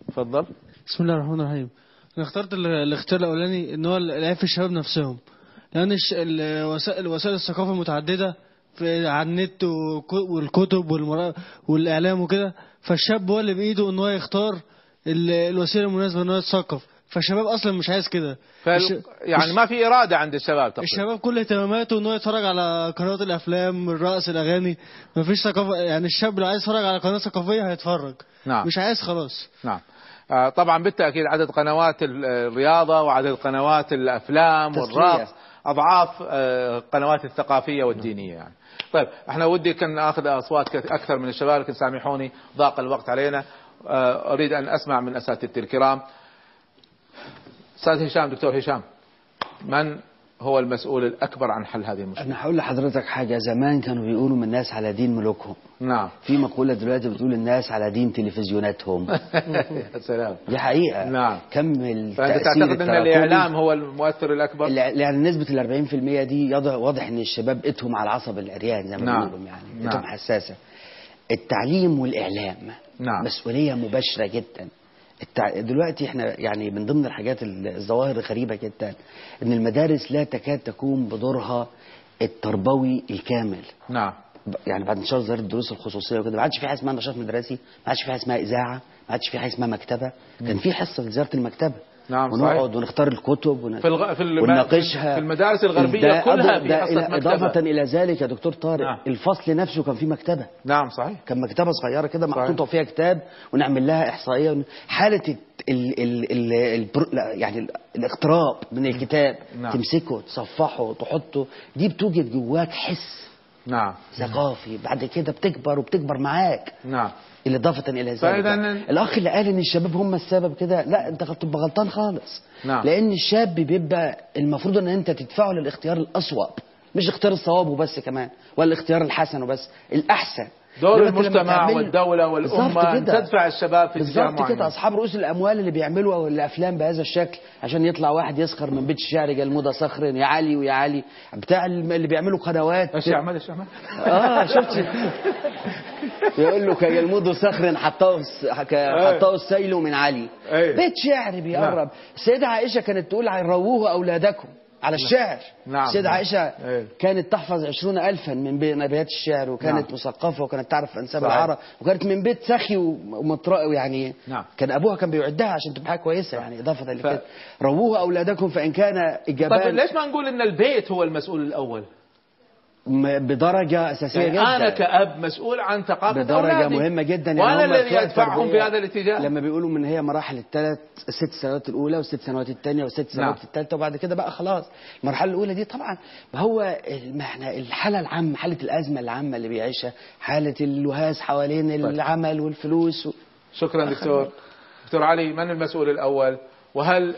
اتفضل. بسم الله الرحمن الرحيم. أنا اخترت الاختيار الأولاني إن هو العيب في الشباب نفسهم. لأن الوسائل وسائل الثقافه متعدده على النت والكتب والإعلام وكده فالشاب هو اللي بإيده إن هو يختار الوسيلة المناسبة إن هو يتثقف فالشباب أصلا مش عايز كده. فال... يعني ما في إرادة عند الشباب تقريبا. الشباب كل اهتماماته ان هو يتفرج على قنوات الأفلام الرقص الأغاني. ما فيش ثقافه يعني الشاب لو عايز يتفرج على قناة ثقافية هيتفرج. نعم. مش عايز خلاص. نعم. آه طبعا بالتأكيد عدد قنوات الرياضة وعدد قنوات الأفلام والرقص أضعاف آه القنوات الثقافية والدينية يعني. طيب إحنا ودي كان ناخذ أصوات أكثر من الشباب لكن سامحوني ضاق الوقت علينا. آه أريد أن أسمع من أساتذتي الكرام. أستاذ هشام دكتور هشام من هو المسؤول الأكبر عن حل هذه المشكلة؟ أنا هقول لحضرتك حاجة زمان كانوا بيقولوا من الناس على دين ملوكهم نعم في مقولة دلوقتي بتقول الناس على دين تلفزيوناتهم يا سلام دي حقيقة نعم كم فأنت تعتقد إن الإعلام هو المؤثر الأكبر؟ يعني نسبة ال 40% دي واضح إن الشباب إتهم على العصب العريان زي ما نعم. يعني نعم. اتهم حساسة التعليم والإعلام نعم. مسؤولية مباشرة جدا التع... دلوقتي إحنا يعني من ضمن الحاجات الظواهر الغريبة جدا إن المدارس لا تكاد تقوم بدورها التربوي الكامل. نعم. يعني بعد انتشار ظاهره الدروس الخصوصية وكده ما عادش في حاجة اسمها نشاط مدرسي ما عادش في حاجة اسمها إذاعة ما عادش في حاجة اسمها مكتبة. كان في حصة لزياره المكتبة. نعم ونقعد صحيح. ونختار الكتب ون... في, الغ... في الم... ونناقشها. في المدارس الغربية كلها في حصه مكتبة. إضافة إلى ذلك يا دكتور طارق نعم. الفصل نفسه كان فيه مكتبة. نعم صحيح. كان مكتبة صغيرة كده محطوطة فيها كتاب ونعمل لها إحصائية. ون... حالة ال... ال... ال... ال... البر... يعني ال... الاقتراب من الكتاب. نعم. تمسكه تصفحه تحطه. دي بتوجد جواك حس. نعم. ثقافي. بعد كده بتكبر وبتكبر معاك. نعم. إضافة إلى ذلك. فإذا الأخ اللي قال إن الشباب هم السبب كده لا أنت تبقى غلطان خالص. نعم. لأن الشاب بيبقى المفروض إن أنت تدفعه للاختيار الأصوب مش اختيار الصواب وبس كمان ولا الاختيار الحسن وبس الأحسن. دور المجتمع والدولة والأمة تدفع الشباب في اتجاه بالظبط كده. أصحاب رؤوس الأموال اللي بيعملوا الأفلام بهذا الشكل عشان يطلع واحد يسخر من بيت الشعر جلمودة صخر يا علي ويا علي. بتاع اللي بيعملوا قنوات. إيش يعمل إيش يعمل؟ آه شفت؟ يقول له كجلمود صخر حطاه حطاه السيل من علي. أيه. بيت شعر بيقرب. السيدة عائشة كانت تقول رووه أولادكم. على الشعر نعم. السيدة عائشة أيه. كانت تحفظ عشرون ألفا من بين أبيات الشعر وكانت نعم. مثقفة وكانت تعرف أنساب. العرب وكانت من بيت سخي ومطرقي يعني نعم. كان أبوها كان بيعدها عشان تبقى حاجة كويسة يعني إضافة لكده رووه أولادكم فإن كان إجابان طيب ليش ما نقول إن البيت هو المسؤول الأول؟ بدرجة أساسية يعني جدا. أنا كأب مسؤول عن ثقافة بدرجة أولادي. مهمة جدا يعني وأنا الذي أدفعهم في هذا الاتجاه. لما بيقولوا من هي مراحل الثلاث الست سنوات الأولى والست سنوات الثانية والست سنوات نعم. الثالثة وبعد كده بقى خلاص. المرحلة الأولى دي طبعا ما هو ما إحنا الحالة العامة حالة الأزمة العامة اللي بيعيشها حالة الوهاز حوالين العمل والفلوس و... شكرا دكتور. دكتور علي من المسؤول الأول؟ وهل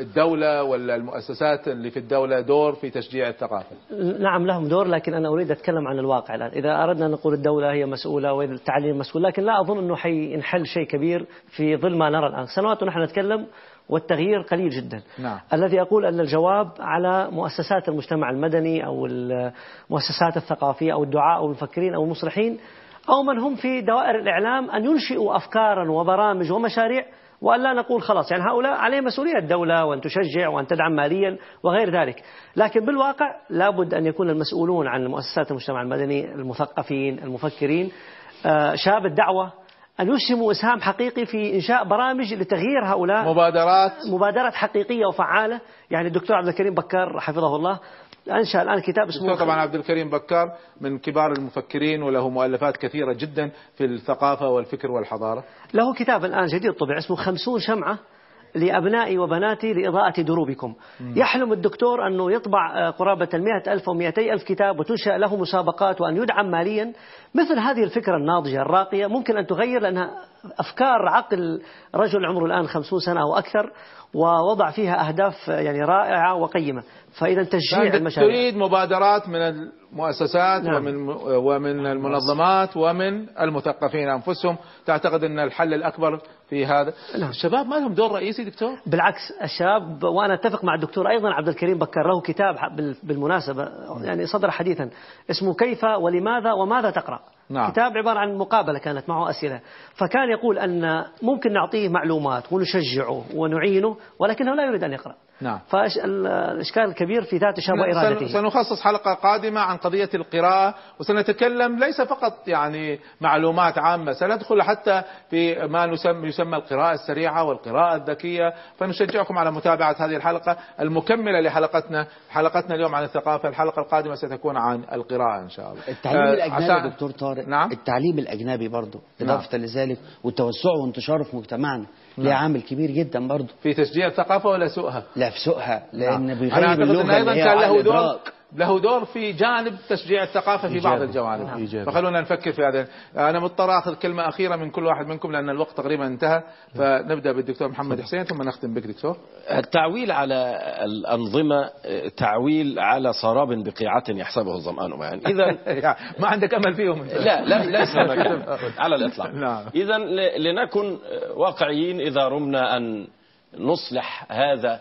الدولة ولا المؤسسات اللي في الدولة دور في تشجيع الثقافة؟ نعم لهم دور لكن أنا أريد أتكلم عن الواقع الآن. إذا أردنا أن نقول الدولة هي مسؤولة وإذا التعليم مسؤول لكن لا أظن أنه حينحل شيء كبير في ظل ما نرى الآن. سنوات ونحن نتكلم والتغيير قليل جدا. نعم. الذي أقول أن الجواب على مؤسسات المجتمع المدني أو المؤسسات الثقافية أو الدعاء أو المفكرين أو المصلحين أو من هم في دوائر الإعلام أن ينشئوا أفكارا وبرامج ومشاريع وأن لا نقول خلاص. يعني هؤلاء عليهم مسؤولية الدولة وأن تشجع وأن تدعم ماليا وغير ذلك. لكن بالواقع لابد أن يكون المسؤولون عن مؤسسات المجتمع المدني المثقفين المفكرين آه، شاب الدعوة أن يسهموا إسهام حقيقي في إنشاء برامج لتغيير هؤلاء. مبادرات. مبادرات حقيقية وفعالة. يعني الدكتور عبد الكريم بكر حفظه الله أنشأ الآن كتاب اسمه طبعا عبد الكريم بكار من كبار المفكرين وله مؤلفات كثيرة جدا في الثقافة والفكر والحضارة له كتاب الآن جديد طبع اسمه خمسون شمعة لأبنائي وبناتي لإضاءة دروبكم مم. يحلم الدكتور أنه يطبع آه، قرابة المئة ألف ومئتي ألف كتاب وتنشأ له مسابقات وأن يدعم ماليا مثل هذه الفكرة الناضجة الراقية ممكن أن تغير لأنها أفكار عقل رجل عمره الآن خمسون سنة أو أكثر ووضع فيها أهداف يعني رائعة وقيمة. فإذا تشجيع المشاريع. تريد مبادرات من المؤسسات نعم. ومن ومن المنظمات ومن المثقفين أنفسهم. تعتقد أن الحل الأكبر في هذا؟ نعم. الشباب ما لهم دور رئيسي دكتور؟ بالعكس الشباب وأنا أتفق مع الدكتور أيضا عبد الكريم بكر له كتاب بالمناسبة يعني صدر حديثا اسمه كيف ولماذا وماذا تقرأ؟ نعم. كتاب عبارة عن مقابلة كانت معه أسئلة فكان يقول أن ممكن نعطيه معلومات ونشجعه ونعينه ولكنه لا يريد أن يقرأ نعم. فالإشكال الكبير في ذات شاب وإرادته. سنخصص حلقة قادمة عن قضية القراءة وسنتكلم ليس فقط يعني معلومات عامة سندخل حتى في ما نسمى يسمى القراءة السريعة والقراءة الذكية. فنشجعكم على متابعة هذه الحلقة المكملة لحلقتنا. حلقتنا اليوم عن الثقافة الحلقة القادمة ستكون عن القراءة إن شاء الله. التعليم آه الأجنبي عشان... دكتور طارق. نعم. التعليم الأجنبي برضه إضافة نعم. لذلك والتوسع وانتشاره في مجتمعنا. ليه نعم. عامل كبير جدا برضه في تشجيع الثقافة ولا سوءها؟ لا في سوءها لأن نعم. بيغير اللغة أيضا كان له دور له دور في جانب تشجيع الثقافة في بعض الجوانب. نعم. فخلونا نفكر في هذا. أنا مضطر أخذ كلمة أخيرة من كل واحد منكم لأن الوقت تقريبا انتهى. فنبدأ بالدكتور محمد حسين ثم نختم بك دكتور. التعويل على الأنظمة تعويل على سراب بقيعة يحسبه الظمآن يعني إذا ما عندك أمل فيهم لا لا ليس على الإطلاق. نعم. إذا لنكن واقعيين إذا رمنا أن نصلح هذا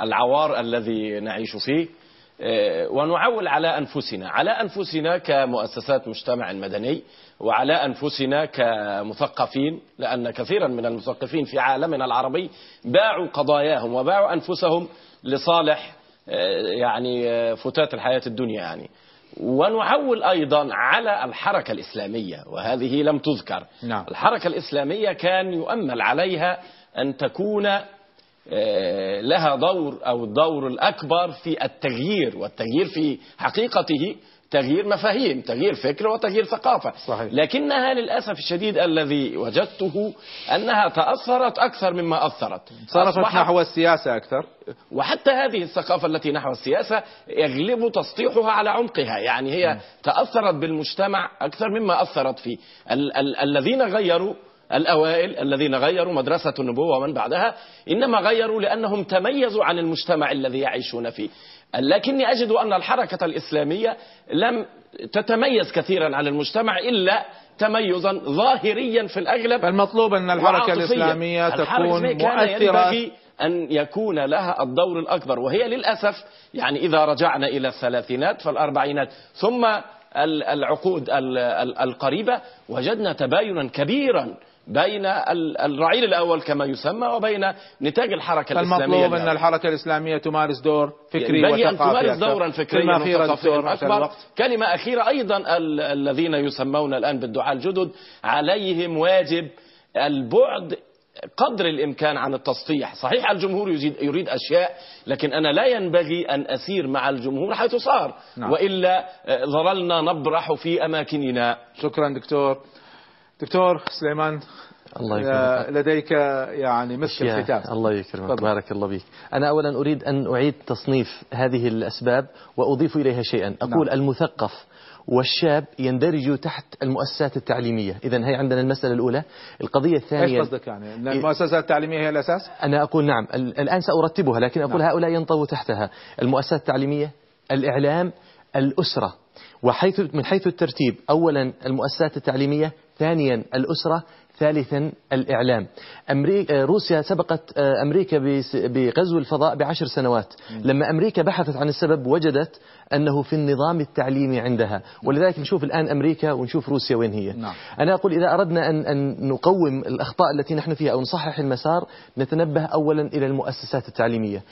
العوار الذي نعيش فيه. آه، ونعول على أنفسنا على أنفسنا كمؤسسات مجتمع مدني وعلى أنفسنا كمثقفين لأن كثيرا من المثقفين في عالمنا العربي باعوا قضاياهم وباعوا أنفسهم لصالح آه، يعني آه، فتات الحياة الدنيا يعني. ونعول أيضا على الحركة الإسلامية وهذه لم تذكر. نعم. الحركة الإسلامية كان يؤمل عليها أن تكون لها دور أو الدور الأكبر في التغيير والتغيير في حقيقته تغيير مفاهيم تغيير فكر وتغيير ثقافة صحيح. لكنها للأسف الشديد الذي وجدته أنها تأثرت أكثر مما أثرت صرفت نحو السياسة أكثر وحتى هذه الثقافة التي نحو السياسة يغلب تسطيحها على عمقها يعني هي م. تأثرت بالمجتمع أكثر مما أثرت فيه ال- ال- الذين غيروا الأوائل الذين غيروا مدرسة النبوة ومن بعدها إنما غيروا لأنهم تميزوا عن المجتمع الذي يعيشون فيه. لكني أجد أن الحركة الإسلامية لم تتميز كثيرا عن المجتمع إلا تميزا ظاهريا في الأغلب فالمطلوب أن الحركة الإسلامية تكون مؤثرة. أن يكون لها الدور الأكبر وهي للأسف يعني إذا رجعنا إلى الثلاثينات فالأربعينات ثم العقود القريبة وجدنا تباينا كبيرا بين الرعيل الأول كما يسمى وبين نتاج الحركة الإسلامية المطلوب أن الحركة الإسلامية تمارس دور فكري وثقافي أن تمارس دورا فكريا وثقافيا أكبر. كلمة أخيرة أيضا الذين يسمون الآن بالدعاء الجدد عليهم واجب البعد قدر الإمكان عن التسطيح صحيح الجمهور يريد أشياء لكن أنا لا ينبغي أن أسير مع الجمهور حيث صار. نعم. وإلا ظللنا نبرح في أماكننا. شكرا دكتور. دكتور سليمان الله يكرمك. لديك يعني مسك الختام. الله يكرمك. بارك الله بك أنا أولا أريد أن أعيد تصنيف هذه الأسباب وأضيف إليها شيئا. أقول نعم. المثقف والشاب يندرج تحت المؤسسات التعليمية. إذا هي عندنا المسألة الأولى. القضية الثانية إيش قصدك يعني؟ المؤسسات التعليمية هي الأساس؟ أنا أقول نعم. الآن سأرتبها لكن أقول نعم. هؤلاء ينطوي تحتها. المؤسسات التعليمية الإعلام الأسرة. وحيث من حيث الترتيب أولا المؤسسات التعليمية ثانيا الأسرة ثالثا الإعلام. أمريكا روسيا سبقت أمريكا بغزو الفضاء بعشر سنوات. لما أمريكا بحثت عن السبب وجدت أنه في النظام التعليمي عندها. ولذلك نشوف الآن أمريكا ونشوف روسيا وين هي. نعم. أنا أقول إذا أردنا أن, أن نقوم الأخطاء التي نحن فيها أو نصحح المسار نتنبه أولا إلى المؤسسات التعليمية.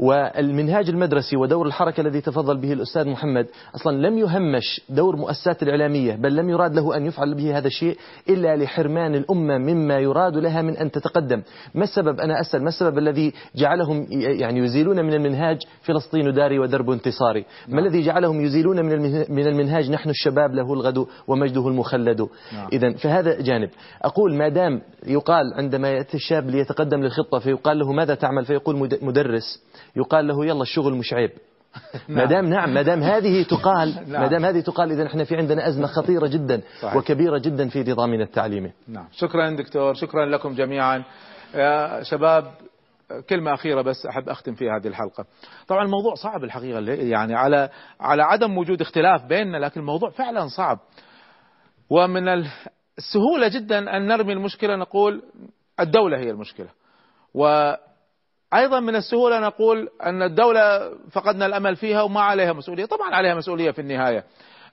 والمنهاج المدرسي ودور الحركة الذي تفضل به الأستاذ محمد أصلا لم يهمش دور مؤسسات الإعلامية بل لم يراد له أن يفعل به هذا الشيء إلا لحرمان الأمة مما يراد لها من أن تتقدم. ما السبب؟ أنا أسأل ما السبب الذي جعلهم يعني يزيلون من المنهاج فلسطين داري ودرب انتصاري؟ ما نعم. الذي جعلهم يزيلون من من المنهاج نحن الشباب له الغد ومجده المخلد؟ نعم. إذا فهذا جانب. أقول ما دام يقال عندما يأتي الشاب ليتقدم للخطة فيقال له ماذا تعمل؟ فيقول مدرس. يقال له يلا الشغل مش عيب ما دام نعم ما دام هذه تقال ما دام هذه تقال إذا إحنا في عندنا أزمة خطيرة جدا صحيح. وكبيرة جدا في نظامنا التعليمي نعم شكرا دكتور شكرا لكم جميعا يا شباب كلمة أخيرة بس أحب أختم فيها هذه الحلقة. طبعا الموضوع صعب الحقيقة يعني على على عدم وجود اختلاف بيننا لكن الموضوع فعلا صعب. ومن السهولة جدا أن نرمي المشكلة نقول الدولة هي المشكلة. و أيضا من السهولة نقول أن الدولة فقدنا الأمل فيها وما عليها مسؤولية. طبعا عليها مسؤولية في النهاية.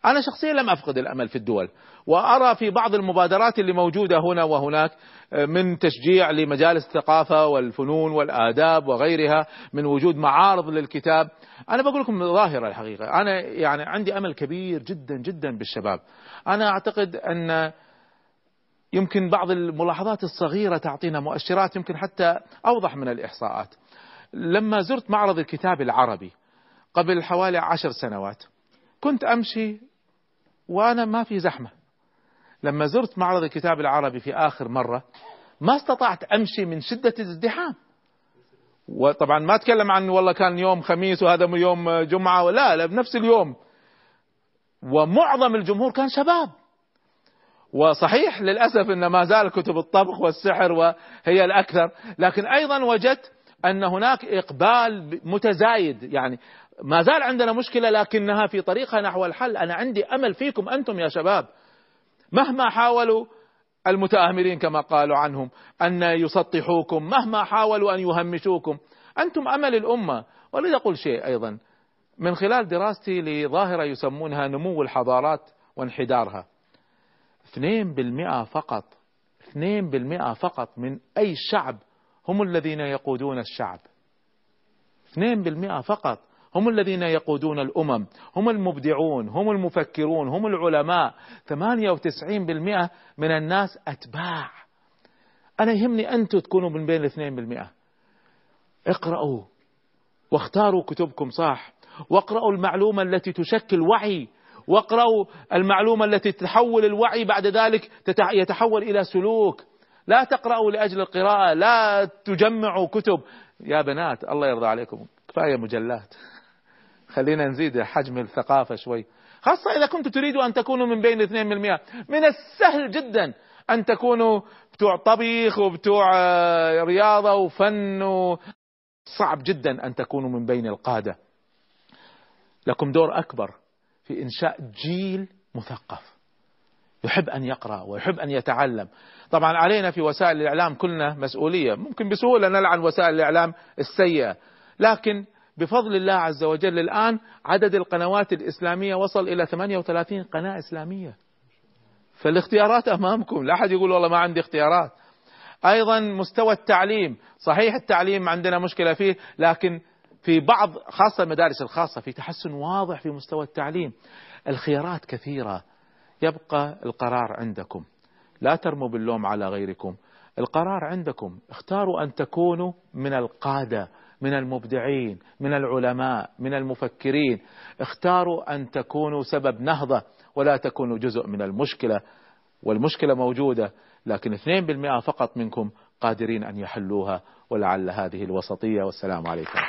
أنا شخصيا لم أفقد الأمل في الدول وأرى في بعض المبادرات اللي موجودة هنا وهناك من تشجيع لمجالس الثقافة والفنون والآداب وغيرها من وجود معارض للكتاب. أنا بقول لكم ظاهرة الحقيقة. أنا يعني عندي أمل كبير جدا جدا بالشباب. أنا أعتقد أن يمكن بعض الملاحظات الصغيرة تعطينا مؤشرات يمكن حتى أوضح من الإحصاءات. لما زرت معرض الكتاب العربي قبل حوالي عشر سنوات كنت أمشي وأنا ما في زحمة. لما زرت معرض الكتاب العربي في آخر مرة ما استطعت أمشي من شدة الازدحام. وطبعا ما أتكلم عن والله كان يوم خميس وهذا يوم جمعة ولا لا بنفس اليوم. ومعظم الجمهور كان شباب. وصحيح للأسف أن ما زال كتب الطبخ والسحر وهي الأكثر لكن أيضا وجدت أن هناك إقبال متزايد يعني ما زال عندنا مشكلة لكنها في طريقها نحو الحل. أنا عندي أمل فيكم أنتم يا شباب مهما حاولوا المتآمرين كما قالوا عنهم أن يسطحوكم مهما حاولوا أن يهمشوكم أنتم أمل الأمة. ولد أقول شيء أيضا من خلال دراستي لظاهرة يسمونها نمو الحضارات وانحدارها. 2% فقط. 2% فقط من أي شعب هم الذين يقودون الشعب. 2% فقط هم الذين يقودون الأمم. هم المبدعون هم المفكرون هم العلماء. 98% من الناس أتباع. أنا يهمني أنتم تكونوا من بين الاثنين بالمئة. اقرأوا واختاروا كتبكم صح. واقرأوا المعلومة التي تشكل وعي واقرأوا المعلومة التي تحول الوعي بعد ذلك يتحول إلى سلوك. لا تقرأوا لأجل القراءة لا تجمعوا كتب. يا بنات الله يرضى عليكم. كفاية مجلات. خلينا نزيد حجم الثقافة شوي. خاصة إذا كنتم تريدوا أن تكونوا من بين الاثنين بالمئة. من السهل جدا أن تكونوا بتوع طبيخ وبتوع آه، رياضة وفن صعب جدا أن تكونوا من بين القادة. لكم دور أكبر. في إنشاء جيل مثقف. يحب أن يقرأ ويحب أن يتعلم. طبعا علينا في وسائل الإعلام كلنا مسؤولية. ممكن بسهولة نلعن وسائل الإعلام السيئة. لكن بفضل الله عز وجل الآن عدد القنوات الإسلامية وصل إلى 38 قناة إسلامية. فالاختيارات أمامكم. لا أحد يقول والله ما عندي اختيارات. أيضا مستوى التعليم. صحيح التعليم عندنا مشكلة فيه لكن في بعض خاصة المدارس الخاصة في تحسن واضح في مستوى التعليم. الخيارات كثيرة. يبقى القرار عندكم. لا ترموا باللوم على غيركم. القرار عندكم. اختاروا أن تكونوا من القادة من المبدعين من العلماء من المفكرين. اختاروا أن تكونوا سبب نهضة ولا تكونوا جزء من المشكلة. والمشكلة موجودة لكن 2% فقط منكم قادرين أن يحلوها ولعل هذه الوسطية. والسلام عليكم.